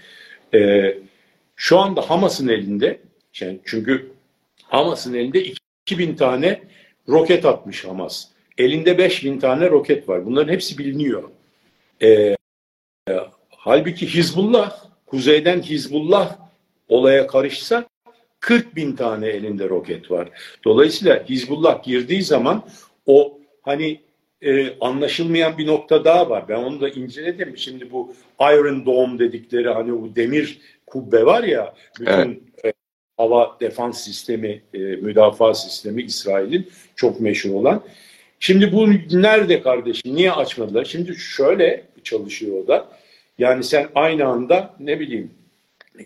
E, şu anda Hamas'ın elinde, yani çünkü Hamas'ın elinde 2000 tane roket atmış Hamas. Elinde 5000 tane roket var. Bunların hepsi biliniyor. E, e, halbuki Hizbullah, kuzeyden Hizbullah olaya karışsa 40 bin tane elinde roket var. Dolayısıyla Hizbullah girdiği zaman o hani e, anlaşılmayan bir nokta daha var. Ben onu da inceledim. Şimdi bu Iron Dome dedikleri hani bu demir kubbe var ya bütün Evet. e, hava defans sistemi, e, müdafaa sistemi İsrail'in çok meşhur olan. Şimdi bu nerede kardeşim? Niye açmadılar? Şimdi şöyle çalışıyor o da. Yani sen aynı anda ne bileyim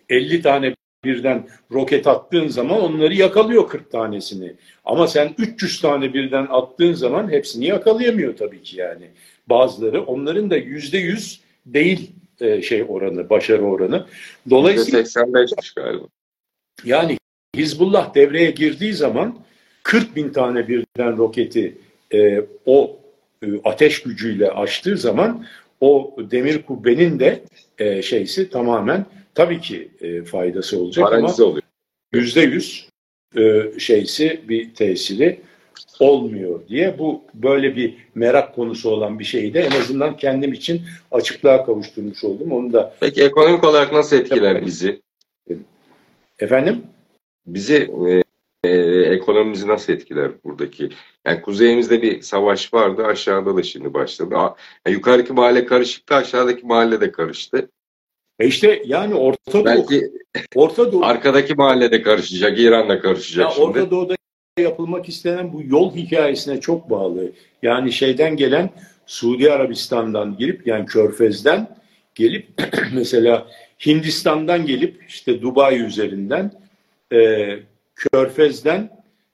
50 tane birden roket attığın zaman onları yakalıyor 40 tanesini. Ama sen 300 tane birden attığın zaman hepsini yakalayamıyor tabii ki yani. Bazıları onların da yüzde yüz değil e, şey oranı, başarı oranı. Dolayısıyla %85'miş galiba. yani Hizbullah devreye girdiği zaman 40 bin tane birden roketi e, o e, ateş gücüyle açtığı zaman o demir kubbenin de e, şeysi tamamen tabii ki e, faydası olacak ama Paralize oluyor. yüzde yüz e, şeysi bir tesiri olmuyor diye bu böyle bir merak konusu olan bir şeyi de en azından kendim için açıklığa kavuşturmuş oldum. Onu da Peki ekonomik olarak nasıl etkiler bizi? efendim Bizi e, e, ekonomimizi nasıl etkiler buradaki? Yani kuzeyimizde bir savaş vardı, aşağıda da şimdi başladı. Yani yukarıdaki mahalle karışıktı, aşağıdaki mahalle de karıştı. e işte yani Orta Doğu, Belki Orta Doğu arkadaki mahalle de karışacak, İran'da karışacak Ya şimdi. Orta Doğu'da yapılmak istenen bu yol hikayesine çok bağlı. Yani şeyden gelen Suudi Arabistan'dan girip yani Körfez'den gelip mesela Hindistan'dan gelip işte Dubai üzerinden e, Körfez'den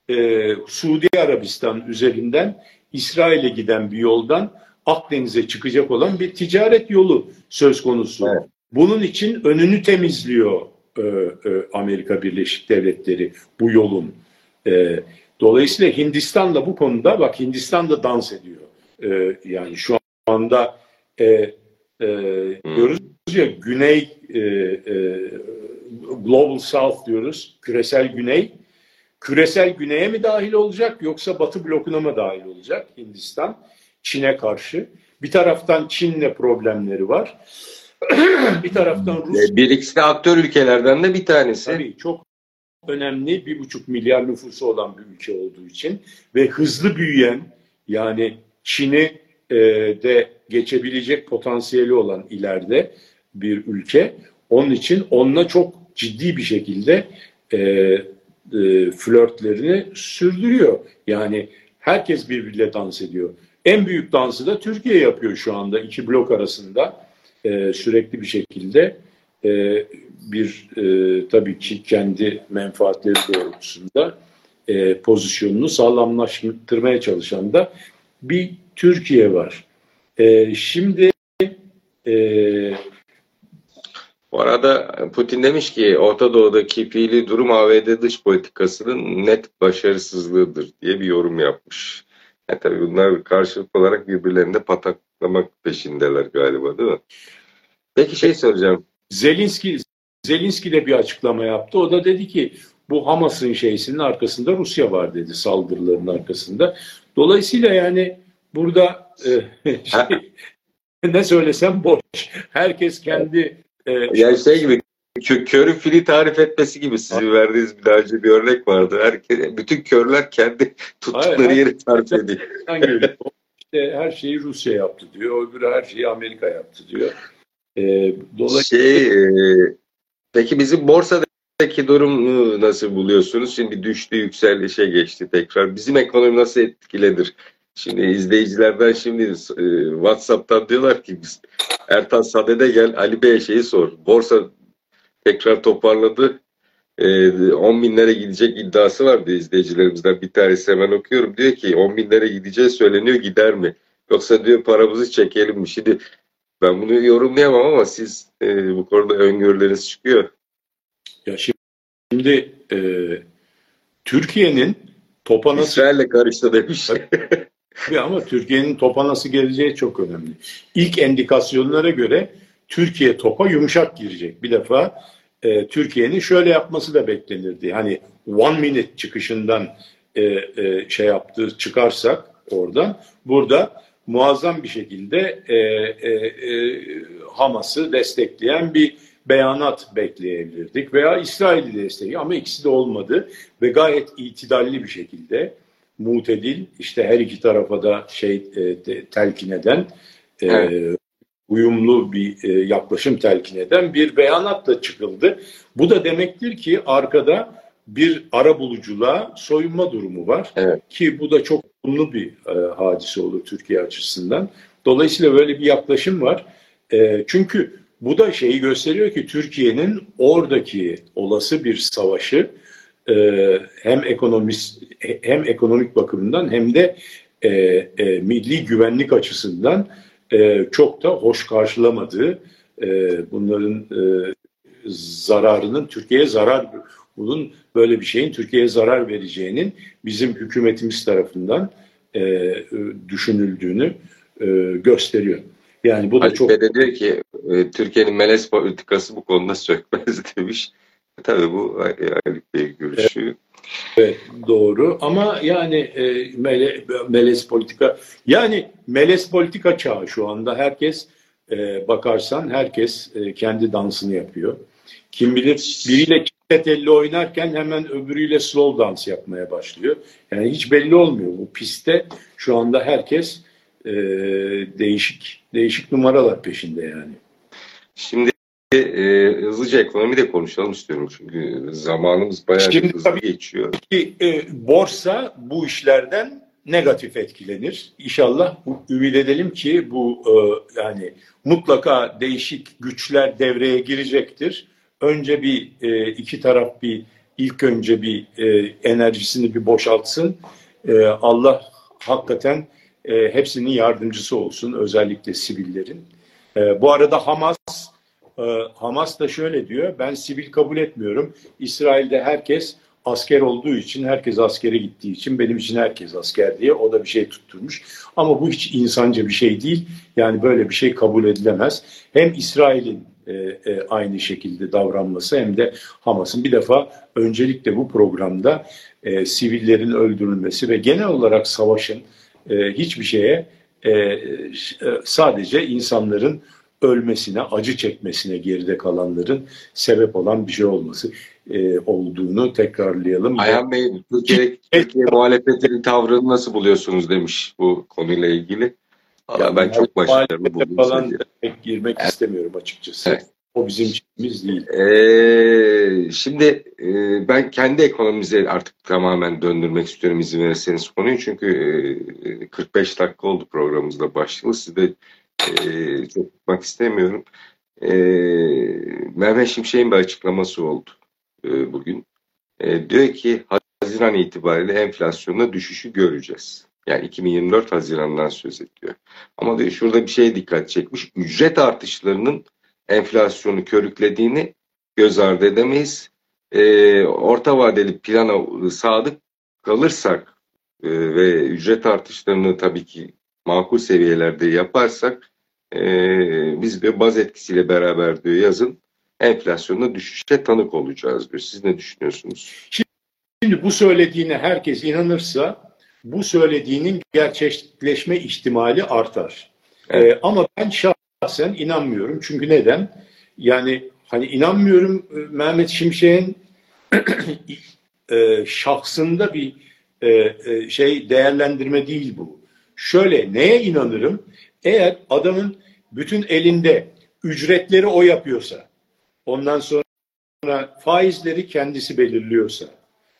e, Suudi Arabistan üzerinden İsrail'e giden bir yoldan Akdeniz'e çıkacak olan bir ticaret yolu söz konusu. Evet. Bunun için önünü temizliyor e, e, Amerika Birleşik Devletleri bu yolun. E, dolayısıyla Hindistan da bu konuda bak Hindistan da dans ediyor. E, yani şu anda e, e, diyoruz ya Güney e, e, Global South diyoruz. Küresel Güney. Küresel Güney'e mi dahil olacak yoksa Batı blokuna mı dahil olacak Hindistan? Çin'e karşı. Bir taraftan Çin'le problemleri var. bir taraftan Rusya E, Bir ikisi de aktör ülkelerden de bir tanesi. Tabii çok önemli bir buçuk milyar nüfusu olan bir ülke olduğu için ve hızlı büyüyen yani Çin'i e, de geçebilecek potansiyeli olan ileride bir ülke. Onun için onunla çok ciddi bir şekilde e, e, flörtlerini sürdürüyor. Yani herkes birbiriyle dans ediyor. En büyük dansı da Türkiye yapıyor şu anda iki blok arasında e, sürekli bir şekilde e, bir e, tabii ki kendi menfaatleri doğrultusunda e, pozisyonunu sağlamlaştırmaya çalışan da bir Türkiye var. E, şimdi e, Bu arada Putin demiş ki Orta Doğu'daki fiili durum ABD dış politikasının net başarısızlığıdır diye bir yorum yapmış. Yani tabii bunlar karşılıklı olarak birbirlerini de pataklamak peşindeler galiba değil mi? Peki şey soracağım. Zelinski Zelinski de bir açıklama yaptı. O da dedi ki bu Hamas'ın şeysinin arkasında Rusya var dedi saldırıların arkasında. Dolayısıyla yani burada e, şey, ne söylesem boş. Herkes kendi e, yani şey gibi kö körü fili tarif etmesi gibi sizin verdiğiniz bir daha önce bir örnek vardı. Herkes, bütün körler kendi tuttukları Hayır, yeri tarif ediyor. İşte her şeyi Rusya yaptı diyor. Öbürü her şeyi Amerika yaptı diyor. Ee, dolayısıyla... Şey, e, peki bizim borsadaki durum nasıl buluyorsunuz? Şimdi düştü, yükselişe geçti tekrar. Bizim ekonomi nasıl etkilenir? Şimdi izleyicilerden şimdi e, WhatsApp'tan diyorlar ki biz Ertan Sade'de gel Ali Bey'e şeyi sor. Borsa tekrar toparladı. E, 10 binlere gidecek iddiası vardı izleyicilerimizden. Bir tanesi hemen okuyorum. Diyor ki 10 binlere gideceği söyleniyor gider mi? Yoksa diyor paramızı çekelim mi? Şimdi ben bunu yorumlayamam ama siz e, bu konuda öngörüleriniz çıkıyor. Ya şimdi e, Türkiye'nin topa nasıl... İsrail'le karıştı demiş. Ama Türkiye'nin topa nasıl geleceği çok önemli. İlk endikasyonlara göre Türkiye topa yumuşak girecek. Bir defa e, Türkiye'nin şöyle yapması da beklenirdi. Hani one minute çıkışından e, e, şey yaptığı çıkarsak oradan burada muazzam bir şekilde e, e, e, Hamas'ı destekleyen bir beyanat bekleyebilirdik veya İsrail'i destekleyen ama ikisi de olmadı ve gayet itidalli bir şekilde mutedil işte her iki tarafa da şey e, telkin eden e, evet. uyumlu bir e, yaklaşım telkin eden bir beyanatla çıkıldı. Bu da demektir ki arkada bir ara buluculuğa soyunma durumu var evet. ki bu da çok olumlu bir e, hadise olur Türkiye açısından. Dolayısıyla böyle bir yaklaşım var. E, çünkü bu da şeyi gösteriyor ki Türkiye'nin oradaki olası bir savaşı e, hem ekonomist hem ekonomik bakımından hem de e, e, milli güvenlik açısından e, çok da hoş karşılamadığı e, bunların e, zararının Türkiye'ye zarar bunun böyle bir şeyin Türkiye'ye zarar vereceğinin bizim hükümetimiz tarafından e, düşünüldüğünü e, gösteriyor. Yani bu da Ali çok... de diyor ki e, Türkiye'nin melez politikası bu konuda sökmez demiş. Tabii bu Ali Bey görüşü. Evet, doğru ama yani e, mele, melez politika yani melez politika çağı şu anda herkes e, bakarsan herkes e, kendi dansını yapıyor. Kim bilir biriyle elli oynarken hemen öbürüyle slow dans yapmaya başlıyor. Yani hiç belli olmuyor. Bu pistte şu anda herkes e, değişik değişik numaralar peşinde yani. Şimdi e, hızlıca ekonomi de konuşalım istiyorum çünkü zamanımız bayağı Şimdi, hızlı tabii geçiyor. Ki, e, borsa bu işlerden negatif etkilenir. İnşallah ümit edelim ki bu e, yani mutlaka değişik güçler devreye girecektir önce bir e, iki taraf bir ilk önce bir e, enerjisini bir boşaltsın. E, Allah hakikaten e, hepsinin yardımcısı olsun özellikle sivillerin. E, bu arada Hamas e, Hamas da şöyle diyor ben sivil kabul etmiyorum. İsrail'de herkes asker olduğu için, herkes askere gittiği için benim için herkes asker diye o da bir şey tutturmuş. Ama bu hiç insanca bir şey değil. Yani böyle bir şey kabul edilemez. Hem İsrail'in e, e, aynı şekilde davranması hem de Hamas'ın bir defa öncelikle bu programda e, sivillerin öldürülmesi ve genel olarak savaşın hiçbir şeye sadece insanların ölmesine, acı çekmesine geride kalanların sebep olan bir şey olması e, olduğunu tekrarlayalım. Ayhan Bey, Türkiye, Türkiye muhalefetinin tavrını nasıl buluyorsunuz demiş bu konuyla ilgili. Ya ben çok başarılı buldum. Falan pek girmek evet. istemiyorum açıkçası. Evet. O bizim işimiz değil. Ee, şimdi e, ben kendi ekonomimize artık tamamen döndürmek istiyorum izin verirseniz konuyu. Çünkü e, 45 dakika oldu programımızda başlayalı. Siz de e, çok tutmak istemiyorum. E, Mehmet Şimşek'in bir açıklaması oldu e, bugün. E, diyor ki Haziran itibariyle enflasyonda düşüşü göreceğiz. Yani 2024 Haziran'dan söz ediyor. Ama diyor, şurada bir şeye dikkat çekmiş. Ücret artışlarının enflasyonu körüklediğini göz ardı edemeyiz. E, orta vadeli plana sadık kalırsak e, ve ücret artışlarını tabii ki makul seviyelerde yaparsak e, biz de baz etkisiyle beraber diyor yazın enflasyonda düşüşe tanık olacağız diyor. Siz ne düşünüyorsunuz? Şimdi bu söylediğine herkes inanırsa bu söylediğinin gerçekleşme ihtimali artar. Evet. Ee, ama ben şahsen inanmıyorum. Çünkü neden? Yani hani inanmıyorum e, Mehmet Şimşek'in e, şahsında bir e, e, şey değerlendirme değil bu. Şöyle neye inanırım? Eğer adamın bütün elinde ücretleri o yapıyorsa, ondan sonra faizleri kendisi belirliyorsa,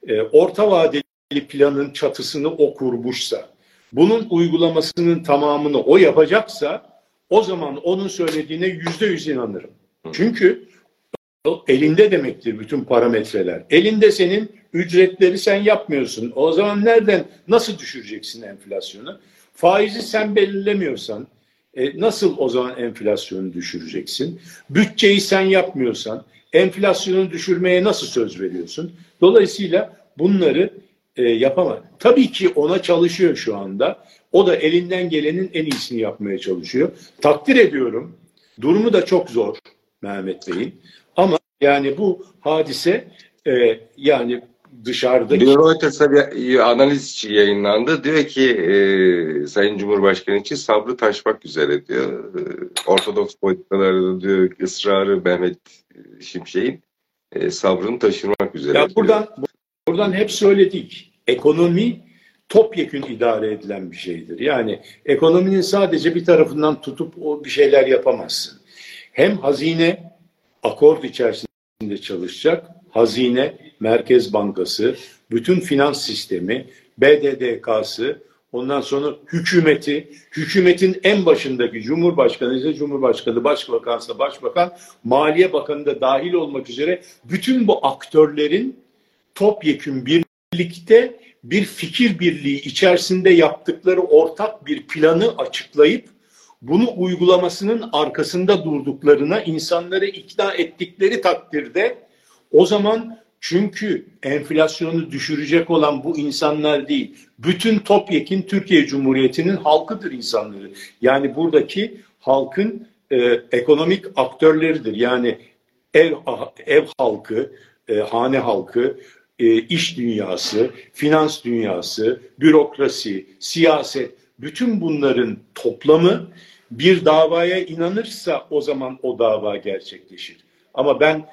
e, orta vadeli planın çatısını o kurmuşsa, bunun uygulamasının tamamını o yapacaksa, o zaman onun söylediğine yüzde yüz inanırım. Çünkü elinde demektir bütün parametreler. Elinde senin ücretleri sen yapmıyorsun. O zaman nereden, nasıl düşüreceksin enflasyonu? Faizi sen belirlemiyorsan, e, nasıl o zaman enflasyonu düşüreceksin? Bütçeyi sen yapmıyorsan enflasyonu düşürmeye nasıl söz veriyorsun? Dolayısıyla bunları e, yapamaz. Tabii ki ona çalışıyor şu anda. O da elinden gelenin en iyisini yapmaya çalışıyor. Takdir ediyorum. Durumu da çok zor Mehmet Bey'in. Ama yani bu hadise e, yani dışarıda... Bir Reuters'a bir analiz yayınlandı. Diyor ki e, Sayın Cumhurbaşkanı için sabrı taşmak üzere diyor. E, Ortodoks politikalarda diyor ısrarı Mehmet Şimşek'in e, sabrını taşırmak üzere. Ya buradan buradan hep söyledik. Ekonomi topyekün idare edilen bir şeydir. Yani ekonominin sadece bir tarafından tutup o bir şeyler yapamazsın. Hem hazine akord içerisinde çalışacak, hazine, Merkez Bankası, bütün finans sistemi, BDDK'sı, ondan sonra hükümeti, hükümetin en başındaki Cumhurbaşkanı ise Cumhurbaşkanı, Başbakansa Başbakan, Maliye Bakanı da dahil olmak üzere bütün bu aktörlerin topyekün birlikte bir fikir birliği içerisinde yaptıkları ortak bir planı açıklayıp bunu uygulamasının arkasında durduklarına insanları ikna ettikleri takdirde o zaman çünkü enflasyonu düşürecek olan bu insanlar değil, bütün topyekin Türkiye Cumhuriyeti'nin halkıdır insanları. Yani buradaki halkın e, ekonomik aktörleridir. Yani ev ev halkı, e, hane halkı, e, iş dünyası, finans dünyası, bürokrasi, siyaset, bütün bunların toplamı bir davaya inanırsa o zaman o dava gerçekleşir. Ama ben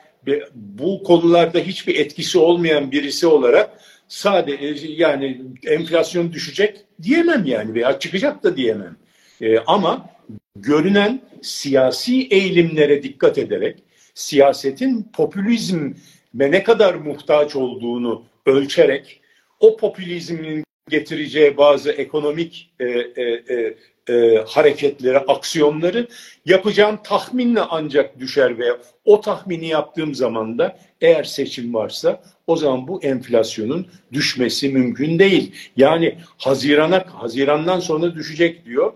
bu konularda hiçbir etkisi olmayan birisi olarak sadece yani enflasyon düşecek diyemem yani veya çıkacak da diyemem. E, ama görünen siyasi eğilimlere dikkat ederek siyasetin popülizme ne kadar muhtaç olduğunu ölçerek o popülizmin getireceği bazı ekonomik e, e, e, e, hareketleri, aksiyonları yapacağım tahminle ancak düşer ve o tahmini yaptığım zaman da eğer seçim varsa o zaman bu enflasyonun düşmesi mümkün değil. Yani Haziran'a Haziran'dan sonra düşecek diyor.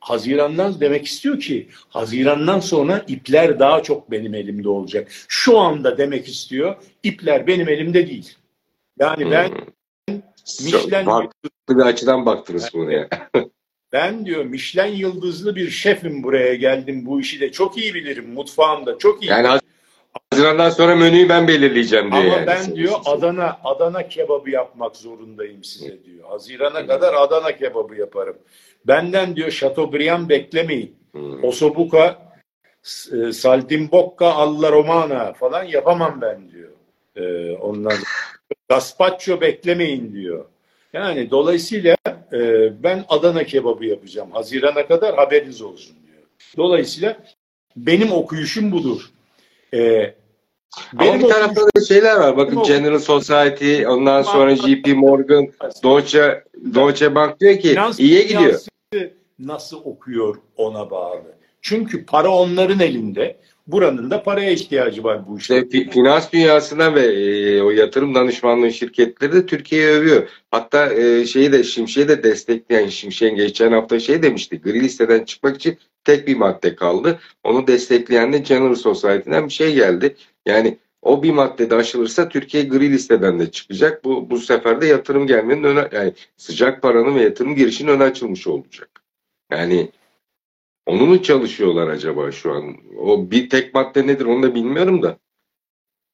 Haziran'dan demek istiyor ki Haziran'dan sonra ipler daha çok benim elimde olacak. Şu anda demek istiyor ipler benim elimde değil. Yani ben hmm. Michelin farklı bir açıdan baktınız bunu ya. Ben diyor Michelin yıldızlı bir şefim buraya geldim. Bu işi de çok iyi bilirim. Mutfağımda çok iyi. Yani Haziran'dan sonra menüyü ben belirleyeceğim diyor. Ama yani. ben diyor Adana Adana kebabı yapmak zorundayım size diyor. Haziran'a kadar Adana kebabı yaparım. Benden diyor Chateaubriand beklemeyin. Hmm. Osobuca e, Saltimbocca alla Romana falan yapamam ben diyor. Ee, ondan Gazpacho beklemeyin diyor. Yani dolayısıyla e, ben Adana kebabı yapacağım. Hazirana kadar haberiniz olsun diyor. Dolayısıyla benim okuyuşum budur. E, benim Ama bir tarafta da şeyler var. Bakın General Society, ondan sonra JP Morgan, Deutsche, Deutsche Bank diyor ki Finans iyiye gidiyor. Nasıl okuyor ona bağlı. Çünkü para onların elinde. Buranın da paraya ihtiyacı var bu işte. finans dünyasına ve e, o yatırım danışmanlığı şirketleri de Türkiye'yi övüyor. Hatta e, şeyi de Şimşek'i de destekleyen Şimşek'in geçen hafta şey demişti. Gri listeden çıkmak için tek bir madde kaldı. Onu destekleyen de General Society'den bir şey geldi. Yani o bir maddede aşılırsa Türkiye gri listeden de çıkacak. Bu bu sefer de yatırım gelmenin öne yani sıcak paranın ve yatırım girişinin öne açılmış olacak. Yani onu mu çalışıyorlar acaba şu an? O bir tek madde nedir onu da bilmiyorum da.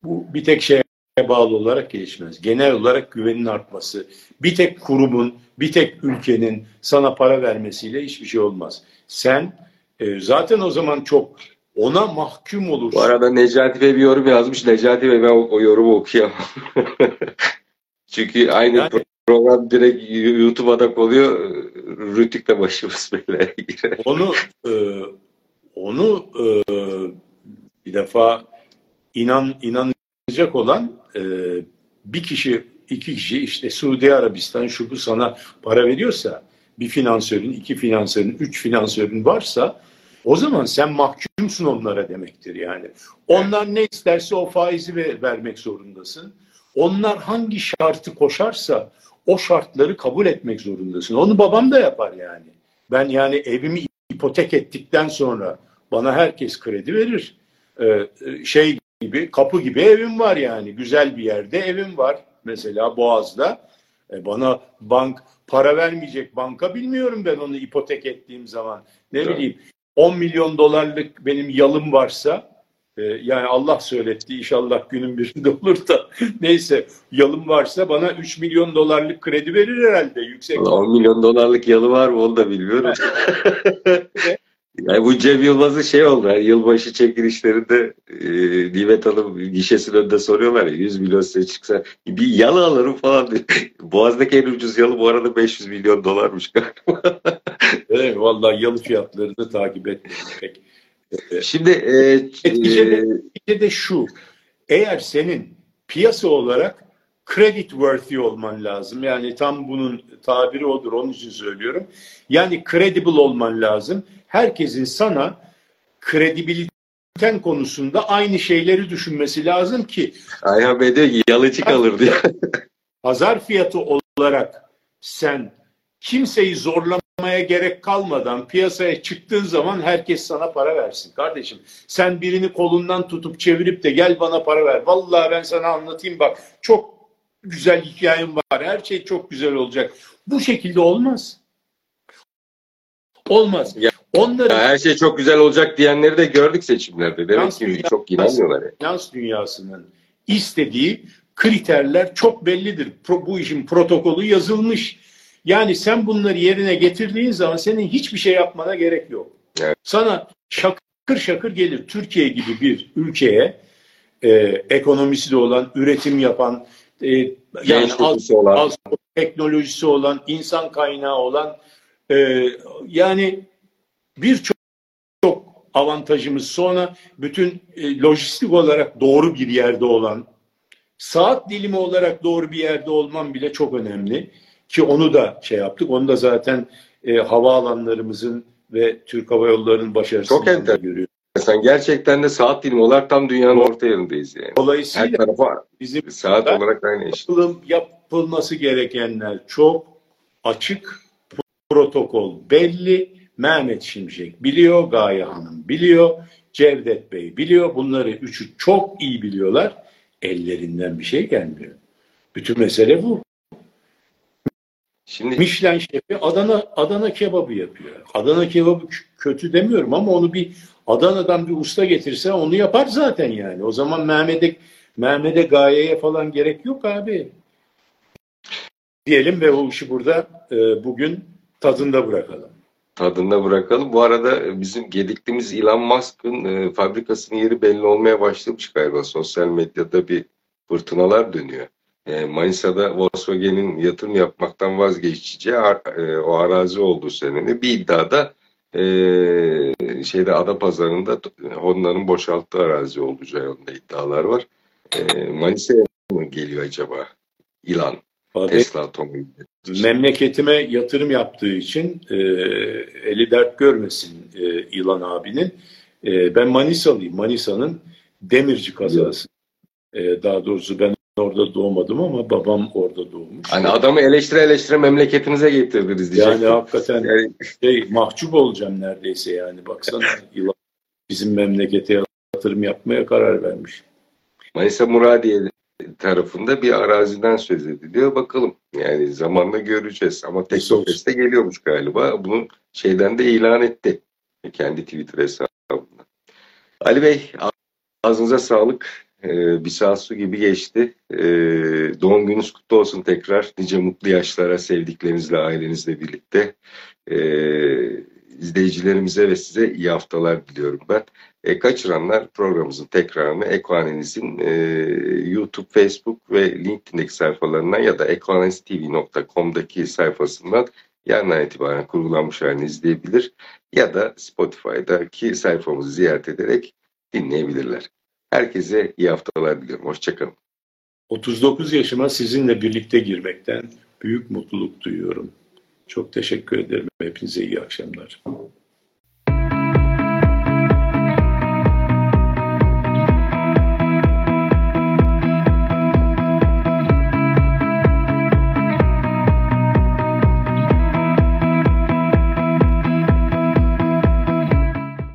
Bu bir tek şey bağlı olarak gelişmez. Genel olarak güvenin artması. Bir tek kurumun, bir tek ülkenin sana para vermesiyle hiçbir şey olmaz. Sen e, zaten o zaman çok ona mahkum olursun. Bu arada Necati Bey bir yorum yazmış. Necati Bey ben o, o yorumu okuyamam. Çünkü aynı yani, program direkt YouTube'a da oluyor. Rütük de başımız girer. Onu e, onu e, bir defa inan inanacak olan e, bir kişi iki kişi işte Suudi Arabistan şu bu sana para veriyorsa bir finansörün, iki finansörün, üç finansörün varsa o zaman sen mahkumsun onlara demektir yani. Onlar ne isterse o faizi vermek zorundasın. Onlar hangi şartı koşarsa o şartları kabul etmek zorundasın. Onu babam da yapar yani. Ben yani evimi ipotek ettikten sonra bana herkes kredi verir. Ee, şey gibi kapı gibi evim var yani. Güzel bir yerde evim var. Mesela Boğaz'da. E bana bank para vermeyecek banka bilmiyorum ben onu ipotek ettiğim zaman. Ne evet. bileyim 10 milyon dolarlık benim yalım varsa e, yani Allah söyletti inşallah günün birinde olur da neyse yalım varsa bana 3 milyon dolarlık kredi verir herhalde yüksek. 10 milyon dolarlık yalı var mı onu da bilmiyorum. Yani bu Cem Yılmaz'ın şey oldu. Yani yılbaşı çekilişlerinde e, Nimet Hanım gişesinin önünde soruyorlar ya 100 milyon size çıksa bir yalı alırım falan diyor. Boğaz'daki en ucuz yalı bu arada 500 milyon dolarmış galiba. evet vallahi yalı fiyatlarını takip etmiyorum pek. Şimdi e, neticede, e, neticede şu eğer senin piyasa olarak credit worthy olman lazım. Yani tam bunun tabiri odur onun için söylüyorum. Yani credible olman lazım herkesin sana kredibiliten konusunda aynı şeyleri düşünmesi lazım ki ki yalıcı kalır diyor. Pazar fiyatı olarak sen kimseyi zorlamaya gerek kalmadan piyasaya çıktığın zaman herkes sana para versin. Kardeşim sen birini kolundan tutup çevirip de gel bana para ver. Vallahi ben sana anlatayım bak çok güzel hikayem var. Her şey çok güzel olacak. Bu şekilde olmaz. Olmaz. Ya, Onların, ya her şey çok güzel olacak diyenleri de gördük seçimlerde. Demek ki dünya, çok inanmıyorlar. Yani. Finans dünyasının istediği kriterler çok bellidir. Pro, bu işin protokolü yazılmış. Yani sen bunları yerine getirdiğin zaman senin hiçbir şey yapmana gerek yok. Evet. Sana şakır şakır gelir. Türkiye gibi bir ülkeye e, ekonomisi de olan, üretim yapan, e, yani az, olan. az teknolojisi olan, insan kaynağı olan e, yani birçok çok avantajımız sonra bütün e, lojistik olarak doğru bir yerde olan saat dilimi olarak doğru bir yerde olmam bile çok önemli ki onu da şey yaptık. Onu da zaten e, havaalanlarımızın ve Türk Hava Yolları'nın başarısını görüyoruz. Sen gerçekten de saat dilimi olarak tam dünyanın orta yerindeyiz yani. Dolayısıyla Her tarafa bizim saat olarak aynı iş. Yapılması gerekenler çok açık protokol belli Mehmet Şimşek biliyor, Gaye Hanım biliyor, Cevdet Bey biliyor. Bunları üçü çok iyi biliyorlar. Ellerinden bir şey gelmiyor. Bütün mesele bu. Şimdi Michelin şefi Adana Adana kebabı yapıyor. Adana kebabı kötü demiyorum ama onu bir Adana'dan bir usta getirse onu yapar zaten yani. O zaman Mehmet'e Mehmet'e gayeye falan gerek yok abi. Diyelim ve o işi burada e, bugün tadında bırakalım tadında bırakalım. Bu arada e, bizim gediklimiz Elon Musk'ın e, fabrikasının yeri belli olmaya başlamış galiba. Sosyal medyada bir fırtınalar dönüyor. E, Manisa'da Volkswagen'in yatırım yapmaktan vazgeçeceği e, o arazi olduğu söyleniyor. Bir iddiada e, şeyde Adapazarı'nda Honda'nın boşalttığı arazi olacağı yönünde iddialar var. E, Manisa'ya mı geliyor acaba? İlan. Abi, Tesla otomobili. Memleketime yatırım yaptığı için e, eli dert görmesin e, İlan abinin. E, ben Manisalıyım. Manisa'nın Demirci kazası. E, daha doğrusu ben orada doğmadım ama babam orada doğmuş. Hani adamı eleştire eleştire memleketinize getirdiniz diyecektim. Yani hakikaten yani... şey, mahcup olacağım neredeyse yani. Baksana yılan bizim memlekete yatırım yapmaya karar vermiş. Manisa Muradiye tarafında bir araziden söz ediliyor. Bakalım yani zamanla göreceğiz. Ama Teknofest'e geliyormuş galiba. Bunu şeyden de ilan etti. Kendi Twitter hesabında. Ali Bey ağzınıza sağlık. Ee, bir saat su gibi geçti. Ee, doğum gününüz kutlu olsun tekrar. Nice mutlu yaşlara sevdiklerinizle, ailenizle birlikte. Ee, izleyicilerimize ve size iyi haftalar diliyorum ben. E, kaçıranlar programımızın tekrarını Ekoanaliz'in e, YouTube, Facebook ve LinkedIn'deki sayfalarından ya da ekoanaliztv.com'daki sayfasından yarından itibaren kurgulanmış halini izleyebilir ya da Spotify'daki sayfamızı ziyaret ederek dinleyebilirler. Herkese iyi haftalar diliyorum. Hoşçakalın. 39 yaşıma sizinle birlikte girmekten büyük mutluluk duyuyorum. Çok teşekkür ederim. Hepinize iyi akşamlar.